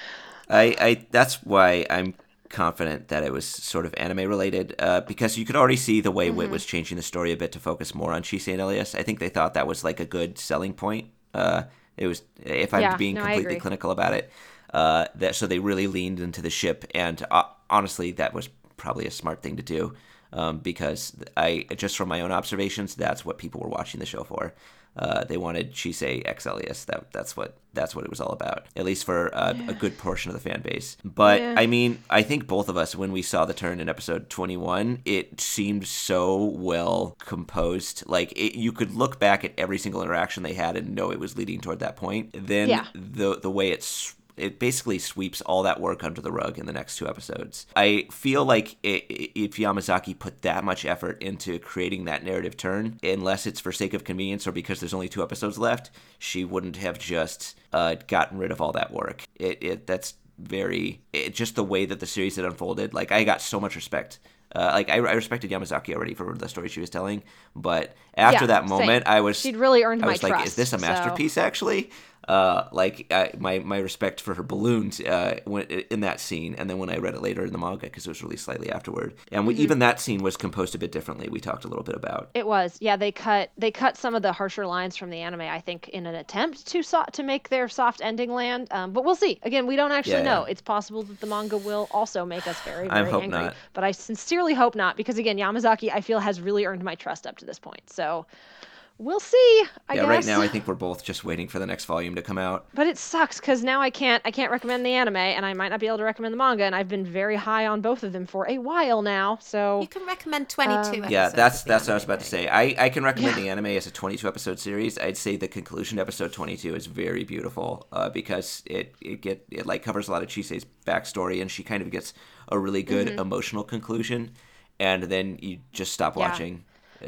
I, I that's why I'm confident that it was sort of anime related uh, because you could already see the way Mm-hmm. Wit was changing the story a bit to focus more on Chise and Elias. I think they thought that was like a good selling point. Uh, it was, if I'm Yeah, being no, completely clinical about it, uh, that so they really leaned into the ship, and uh, honestly, that was probably a smart thing to do. Um, because I just from my own observations, that's what people were watching the show for. Uh, they wanted Chise X Elias. That that's what that's what it was all about. At least for uh, a good portion of the fan base. But Yeah. I mean, I think both of us, when we saw the turn in episode 21, it seemed so well composed. Like it, you could look back at every single interaction they had and know it was leading toward that point. Then Yeah. the the way it's it basically sweeps all that work under the rug in the next two episodes. I feel like i if Yamazaki put that much effort into creating that narrative turn, unless it's for sake of convenience or because there's only two episodes left, she wouldn't have just uh, gotten rid of all that work. It, it that's very it, just the way that the series had unfolded. Like I got so much respect. Uh, like I, I, respected Yamazaki already for the story she was telling, but after Yeah, that same. moment, I was She'd really earned I my was like, trust. is this a so- masterpiece? Actually, uh, like I, my my respect for her balloons uh, when, in that scene, and then when I read it later in the manga because it was released slightly afterward, and Mm-hmm. even that scene was composed a bit differently. We talked a little bit about. It was, yeah. They cut they cut some of the harsher lines from the anime, I think, in an attempt to so- to make their soft ending land. Um, but we'll see. Again, we don't actually Yeah, know. yeah. It's possible that the manga will also make us very I very hope angry. not. But I sincerely hope not, because again, Yamazaki, I feel has really earned my trust up to this point. So we'll see. I yeah, guess. right now I think we're both just waiting for the next volume to come out. But it sucks because now I can't I can't recommend the anime, and I might not be able to recommend the manga, and I've been very high on both of them for a while now. So You can recommend 22. Um, Yeah, that's that's what I was anime, about to say. I, I can recommend the anime as a 22 episode series. I'd say the conclusion episode 22 is very beautiful uh, because it it get it like covers a lot of Chise's backstory and she kind of gets a really good emotional conclusion, and then you just stop Yeah. watching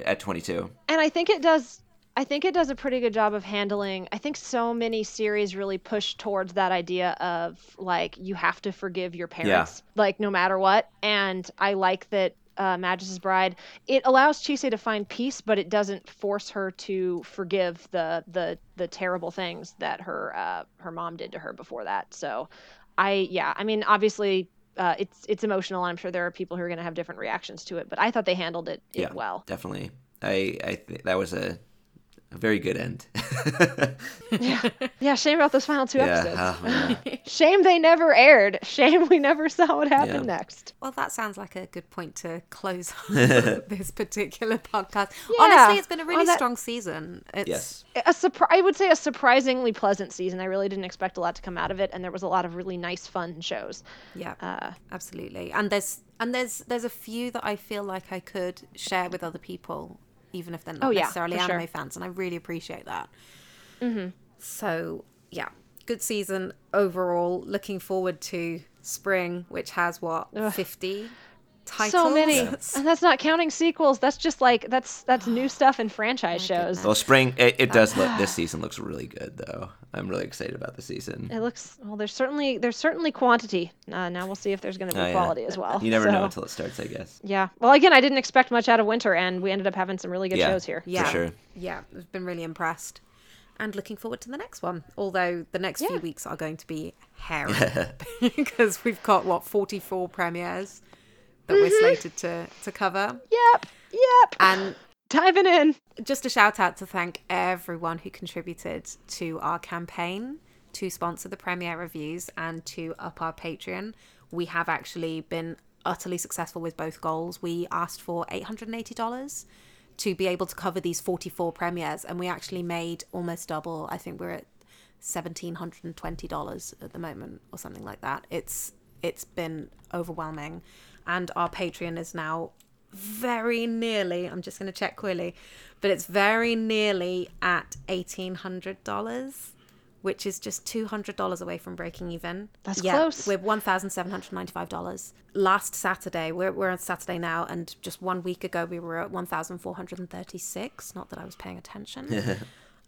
at 22. and I think it does I think it does a pretty good job of handling I think so many series really push towards that idea of like you have to forgive your parents like no matter what. And I like that uh, Bride it allows Chise to find peace but it doesn't force her to forgive the the the terrible things that her uh, her mom did to her before that. So I yeah I mean obviously uh, it's it's emotional and I'm sure there are people who are going to have different reactions to it but I thought they handled it, it Yeah, well definitely. I I th- that was a, a very good end. Yeah, yeah, shame about those final two yeah, episodes. oh, yeah. Shame they never aired. Shame we never saw what happened Yeah. next. Well, that sounds like a good point to close this particular podcast. Yeah. Honestly, it's been a really that- strong season. It's, yes. A surpri- I would say a surprisingly pleasant season. I really didn't expect a lot to come out of it, and there was a lot of really nice, fun shows. Yeah, Uh, absolutely. And there's and there's there's a few that I feel like I could share with other people, even if they're not Oh, yeah, necessarily for sure. anime fans, and I really appreciate that. Mm-hmm. So yeah, good season overall. Looking forward to spring, which has what fifty titles. so many, Yeah. and that's not counting sequels. That's just like that's that's new stuff in franchise shows. Well, spring it, it does look. This season looks really good though. I'm really excited about the season. It looks well. There's certainly there's certainly quantity. Uh, now we'll see if there's going to be Oh, yeah. quality as well. You never So, know until it starts, I guess. Yeah. Well, again, I didn't expect much out of winter, and we ended up having some really good Yeah. shows here. Yeah, For sure. Yeah, I've been really impressed. And looking forward to the next one. Although the next few weeks are going to be hairy because we've got what forty four premieres that we're Mm-hmm. slated to to cover. Yep. Yep. And Diving in. just a shout out to thank everyone who contributed to our campaign to sponsor the premiere reviews and to up our Patreon. We have actually been utterly successful with both goals. We asked for $880 to be able to cover these 44 premieres, and we actually made almost double. I think we're at $1,720 at the moment, or something like that. It's it's been overwhelming, and our Patreon is now very nearly i'm just going to check quickly but it's very nearly at $1800 which is just $200 away from breaking even. That's yeah, close. we're $1795 last saturday we're, we're on saturday now and just one week ago we were at 1436 not that i was paying attention.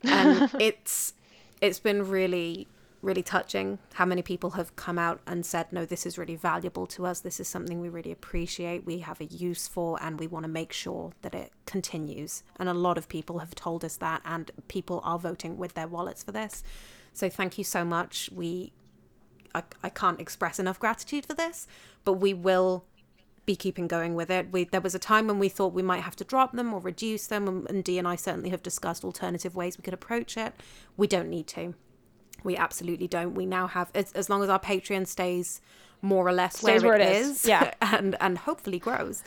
And um, it's it's been really really touching how many people have come out and said no this is really valuable to us this is something we really appreciate we have a use for and we want to make sure that it continues and a lot of people have told us that and people are voting with their wallets for this so thank you so much we I, I can't express enough gratitude for this but we will be keeping going with it. We there was a time when we thought we might have to drop them or reduce them, and, and Dee and I certainly have discussed alternative ways we could approach it. We don't need to. We absolutely don't. We now have as, as long as our Patreon stays more or less Stays where, where it is, is. Yeah. and and hopefully grows.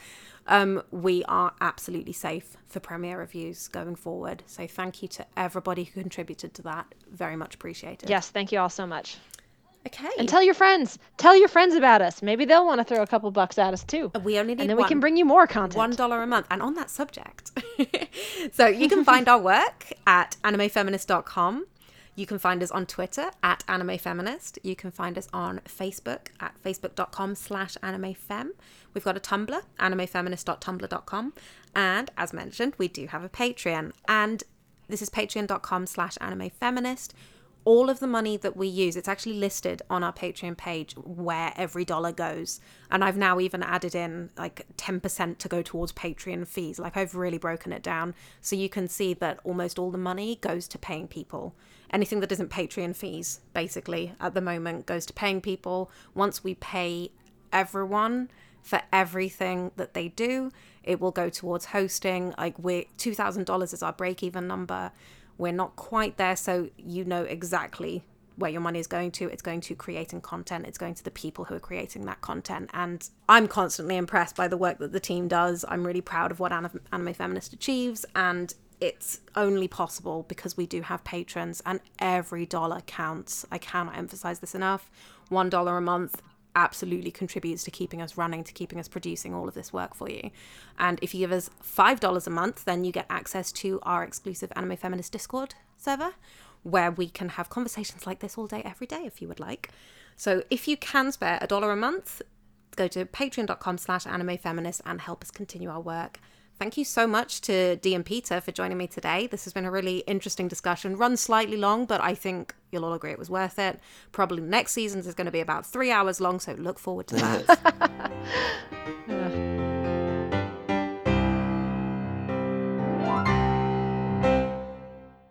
Um, we are absolutely safe for premiere reviews going forward. So thank you to everybody who contributed to that. Very much appreciated. Yes. Thank you all so much. Okay. And tell your friends. Tell your friends about us. Maybe they'll want to throw a couple bucks at us too. we only need And then we can bring you more content. one dollar a month and on that subject so you can find our work at animefeminist.com You can find us on Twitter at Anime Feminist. You can find us on Facebook at facebook.com slash animefem. We've got a Tumblr, animefeminist.tumblr.com. And as mentioned, we do have a Patreon. And this is patreon.com slash animefeminist all of the money that we use, it's actually listed on our Patreon page where every dollar goes. And I've now even added in like 10% to go towards Patreon fees. Like I've really broken it down. So you can see that almost all the money goes to paying people. Anything that isn't Patreon fees, basically, at the moment, goes to paying people. Once we pay everyone for everything that they do, it will go towards hosting. Like we're $2,000 is our break even number we're not quite there, so you know exactly where your money is going to. It's going to creating content, it's going to the people who are creating that content. And I'm constantly impressed by the work that the team does. I'm really proud of what Anime Feminist achieves, and it's only possible because we do have patrons, and every dollar counts. I cannot emphasize this enough. One dollar a month absolutely contributes to keeping us running, to keeping us producing all of this work for you. And if you give us $5 a month, then you get access to our exclusive Anime Feminist Discord server where we can have conversations like this all day, every day, if you would like. So if you can spare a dollar a month, go to patreon.com slash animefeminist and help us continue our work. Thank you so much to Dee and Peter for joining me today. This has been a really interesting discussion. Run slightly long, but I think you'll all agree it was worth it. Probably next season is going to be about three hours long, so look forward to that.